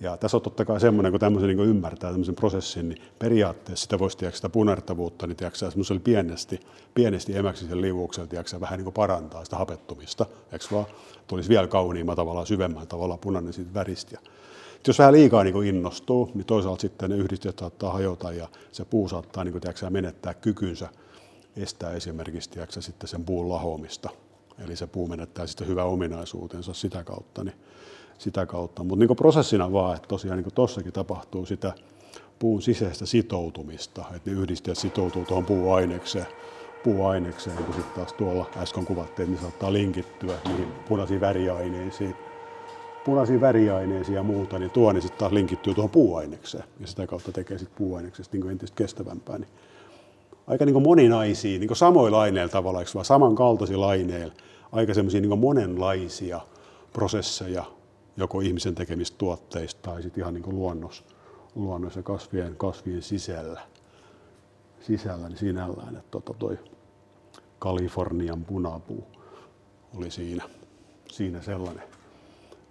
Ja tässä on totta kai semmoinen, kun tämmöisen niin ymmärtää tämmöisen prosessin, niin periaatteessa sitä voisi tiedätkö, sitä punertavuutta, niin tiedätkö, semmoisella pienesti, pienesti emäksisen liuuksella tiedätkö, vähän niin kuin parantaa sitä hapettumista, eikö vaan? Tulisi vielä kauniimman tavalla, syvemmän tavalla punainen siitä väristä. Jos vähän liikaa niin innostuu, niin toisaalta sitten ne yhdisteet saattaa hajota ja se puu saattaa niin kuin, tiedätkö, menettää kykynsä estää esimerkiksi tiedätkö, sitten sen puun lahoamista. Eli se puu menettää sitten hyvä ominaisuutensa sitä kautta. Niin sitä kautta. Mutta niin prosessina vaan, että tosiaan niin tuossakin tapahtuu sitä puun sisäistä sitoutumista, että ne yhdisteet sitoutuu tuohon puuainekseen, puuainekseen, kun sitten taas tuolla äsken kuvattiin, niin saattaa linkittyä niihin punaisiin väriaineisiin, punaisiin väriaineisiin ja muuta, niin tuo niin sitten taas linkittyy tuohon puuainekseen ja sitä kautta tekee sitten puuaineksesta niin entistä kestävämpää. Niin aika niin moninaisia, niin samoilla aineilla tavallaan, vaan samankaltaisilla aineilla, aika semmoisia niin monenlaisia prosesseja joko ihmisen tekemistä tuotteista tai sitten ihan niin kuin luonnos, luonnos ja kasvien, kasvien sisällä, sisällä niin sinällään, että tota toi Kalifornian punapuu oli siinä, siinä sellainen,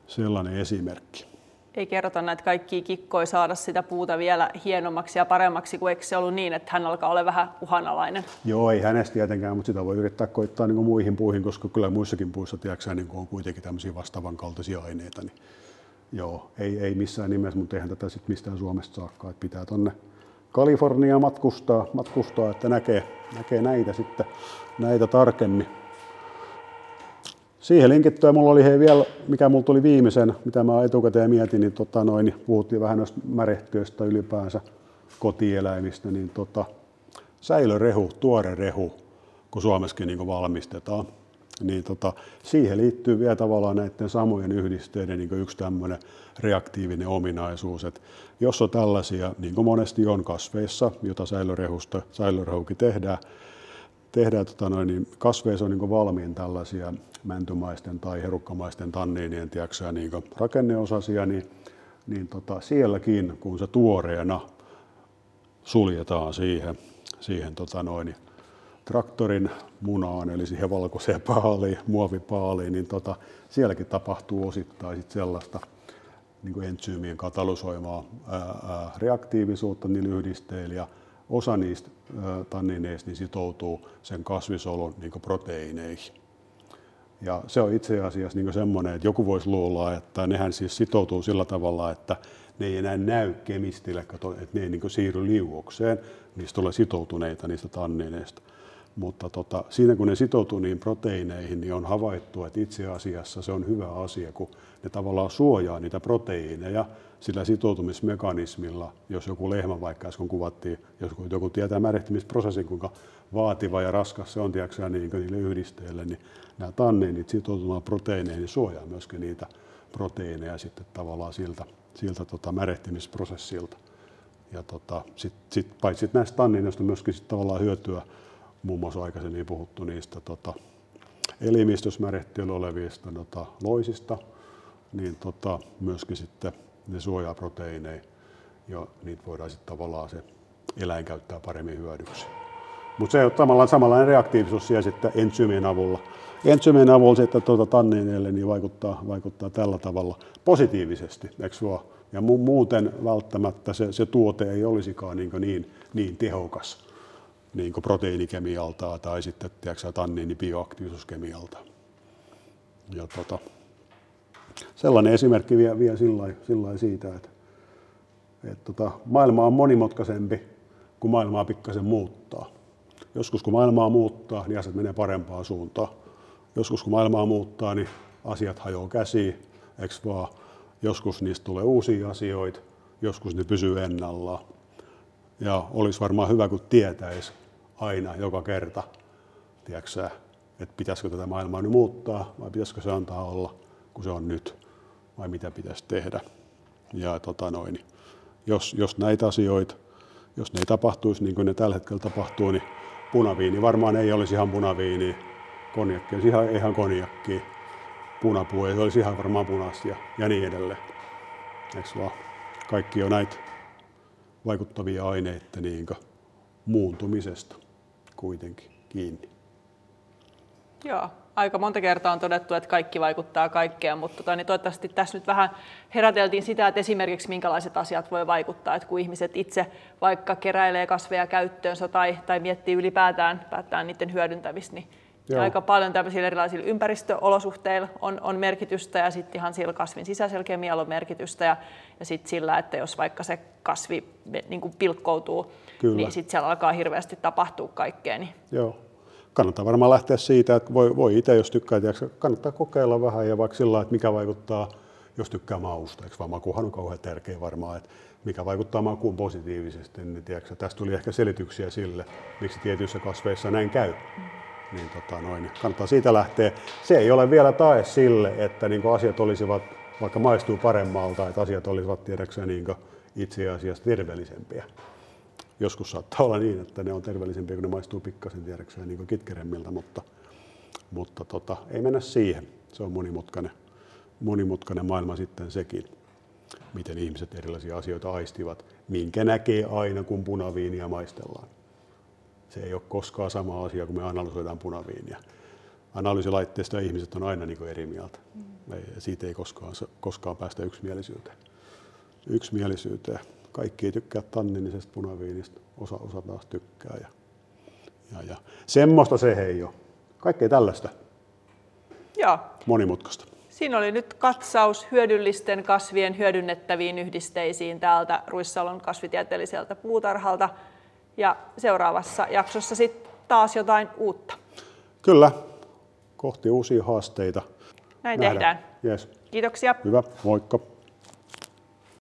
sellainen esimerkki ei kerrota näitä kaikkia kikkoja saada sitä puuta vielä hienommaksi ja paremmaksi, kuin eikö se ollut niin, että hän alkaa olla vähän uhanalainen? Joo, ei hänestä tietenkään, mutta sitä voi yrittää koittaa niin muihin puihin, koska kyllä muissakin puissa tiedätkö, niin on kuitenkin tämmöisiä vastaavan kaltaisia aineita. Niin joo, ei, ei missään nimessä, mutta eihän tätä sitten mistään Suomesta saakka, että pitää tonne Kaliforniaan matkustaa, matkustaa, että näkee, näkee näitä sitten näitä tarkemmin siihen linkittyä mulla oli hei vielä, mikä mulla tuli viimeisen, mitä mä etukäteen mietin, niin, tota noin, niin puhuttiin vähän noista märehtiöistä ylipäänsä kotieläimistä, niin tota, säilörehu, tuore rehu, kun Suomessakin niin valmistetaan, niin tota, siihen liittyy vielä tavallaan näiden samojen yhdisteiden niin yksi tämmöinen reaktiivinen ominaisuus, että jos on tällaisia, niin kuin monesti on kasveissa, jota säilörehusta, säilörehukin tehdään, tehdään tota noin, niin kasveissa on niin valmiin tällaisia mäntymaisten tai herukkamaisten tanniinien tiiäksä, niin rakenneosasia, niin, niin tota, sielläkin, kun se tuoreena suljetaan siihen, siihen tota noin, traktorin munaan, eli siihen valkoiseen paaliin, muovipaaliin, niin tota, sielläkin tapahtuu osittain sit sellaista, niin kuin entsyymien katalysoimaa ää, ää, reaktiivisuutta niillä yhdisteillä ja osa niistä ää, tannineista niin sitoutuu sen kasvisolun niin proteiineihin. Ja se on itse asiassa niin semmoinen, että joku voisi luulla, että nehän siis sitoutuu sillä tavalla, että ne ei enää näy kemistille, että ne ei niin siirry liuokseen, niistä tulee sitoutuneita niistä tannineista. Mutta tota, siinä kun ne sitoutuu niin proteiineihin, niin on havaittu, että itse asiassa se on hyvä asia, kun ne tavallaan suojaa niitä proteiineja sillä sitoutumismekanismilla, jos joku lehmä vaikka äsken kuvattiin, jos joku tietää märehtimisprosessin, kuinka vaativa ja raskas se on tiedätkö, niin niille yhdisteille, niin nämä tanniinit sitoutumaan proteiineihin niin suojaa myöskin niitä proteiineja sitten tavallaan siltä, siltä tota märehtimisprosessilta. Ja tota, sit, sit, paitsi näistä tanniineista on myöskin sit tavallaan hyötyä muun muassa aikaisemmin puhuttu niistä tota, elimistösmärehtelyllä olevista tota, loisista, niin tota, myöskin sitten ne suojaa proteiineja ja niitä voidaan sitten tavallaan se eläin käyttää paremmin hyödyksi. Mutta se on tavallaan samanlainen reaktiivisuus siellä sitten entsyymien avulla. Entsyymien avulla sitten tuota tanniineille niin vaikuttaa, vaikuttaa tällä tavalla positiivisesti, eikö Ja mu- muuten välttämättä se, se tuote ei olisikaan niin, niin, niin tehokas niin proteiinikemialta tai sitten tiedätkö, tanniini bioaktiivisuuskemialta. Ja tota, sellainen esimerkki vie, vie sillä, sillä siitä, että, että tota, maailma on monimutkaisempi, kun maailmaa pikkasen muuttaa. Joskus kun maailmaa muuttaa, niin asiat menee parempaan suuntaan. Joskus kun maailmaa muuttaa, niin asiat hajoaa käsiin, eikö vaan? Joskus niistä tulee uusia asioita, joskus ne pysyy ennallaan. Ja olisi varmaan hyvä, kun tietäisi, aina, joka kerta, tiedätkö, että pitäisikö tätä maailmaa nyt muuttaa vai pitäisikö se antaa olla, kun se on nyt, vai mitä pitäisi tehdä. Ja tota noin, jos, jos näitä asioita, jos ne ei tapahtuisi niin kuin ne tällä hetkellä tapahtuu, niin punaviini varmaan ei olisi ihan punaviini, konjakki olisi ihan, ihan konjakki, punapuu ei olisi ihan varmaan punaista ja, ja niin edelleen. Eikö vaan? Kaikki on näitä vaikuttavia aineita niin muuntumisesta kuitenkin kiinni. Joo, aika monta kertaa on todettu, että kaikki vaikuttaa kaikkeen, mutta tota, niin toivottavasti tässä nyt vähän heräteltiin sitä, että esimerkiksi minkälaiset asiat voi vaikuttaa, että kun ihmiset itse vaikka keräilee kasveja käyttöönsä tai, tai miettii ylipäätään päättää niiden hyödyntämistä, niin Joo. aika paljon tämmöisillä erilaisilla ympäristöolosuhteilla on, on merkitystä ja sitten ihan sillä kasvin sisäisellä kemialla on merkitystä ja, ja sitten sillä, että jos vaikka se kasvi niin kuin pilkkoutuu, Kyllä. niin sitten siellä alkaa hirveästi tapahtua kaikkea. Niin... Joo. Kannattaa varmaan lähteä siitä, että voi, voi itse, jos tykkää, tiedätkö, kannattaa kokeilla vähän ja vaikka sillä että mikä vaikuttaa, jos tykkää mausta, eikö vaan makuhan on kauhean tärkeä varmaan, että mikä vaikuttaa makuun positiivisesti, niin tiedätkö, tästä tuli ehkä selityksiä sille, miksi tietyissä kasveissa näin käy. Niin tota noin, kannattaa siitä lähteä. Se ei ole vielä tae sille, että niin asiat olisivat, vaikka maistuu paremmalta, että asiat olisivat tiedäkseen niin itse asiassa terveellisempiä. Joskus saattaa olla niin, että ne on terveellisempiä, kun ne maistuu pikkasen tiedäkseen niin kitkeremmiltä, mutta, mutta tota, ei mennä siihen. Se on monimutkainen, monimutkainen maailma sitten sekin, miten ihmiset erilaisia asioita aistivat, minkä näkee aina, kun punaviinia maistellaan. Se ei ole koskaan sama asia, kun me analysoidaan punaviinia. Analyysilaitteista ihmiset on aina niin eri mieltä. Mm. Siitä ei koskaan, koskaan päästä yksimielisyyteen. yksimielisyyteen. Kaikki ei tykkää tanninisesta punaviinista, osa, osa taas tykkää. Ja, ja, ja. Semmoista se ei ole. Kaikkea tällaista. Joo. Monimutkaista. Siinä oli nyt katsaus hyödyllisten kasvien hyödynnettäviin yhdisteisiin täältä Ruissalon kasvitieteelliseltä puutarhalta ja seuraavassa jaksossa sitten taas jotain uutta. Kyllä, kohti uusia haasteita. Näin Nähdään. tehdään. Yes. Kiitoksia. Hyvä, moikka.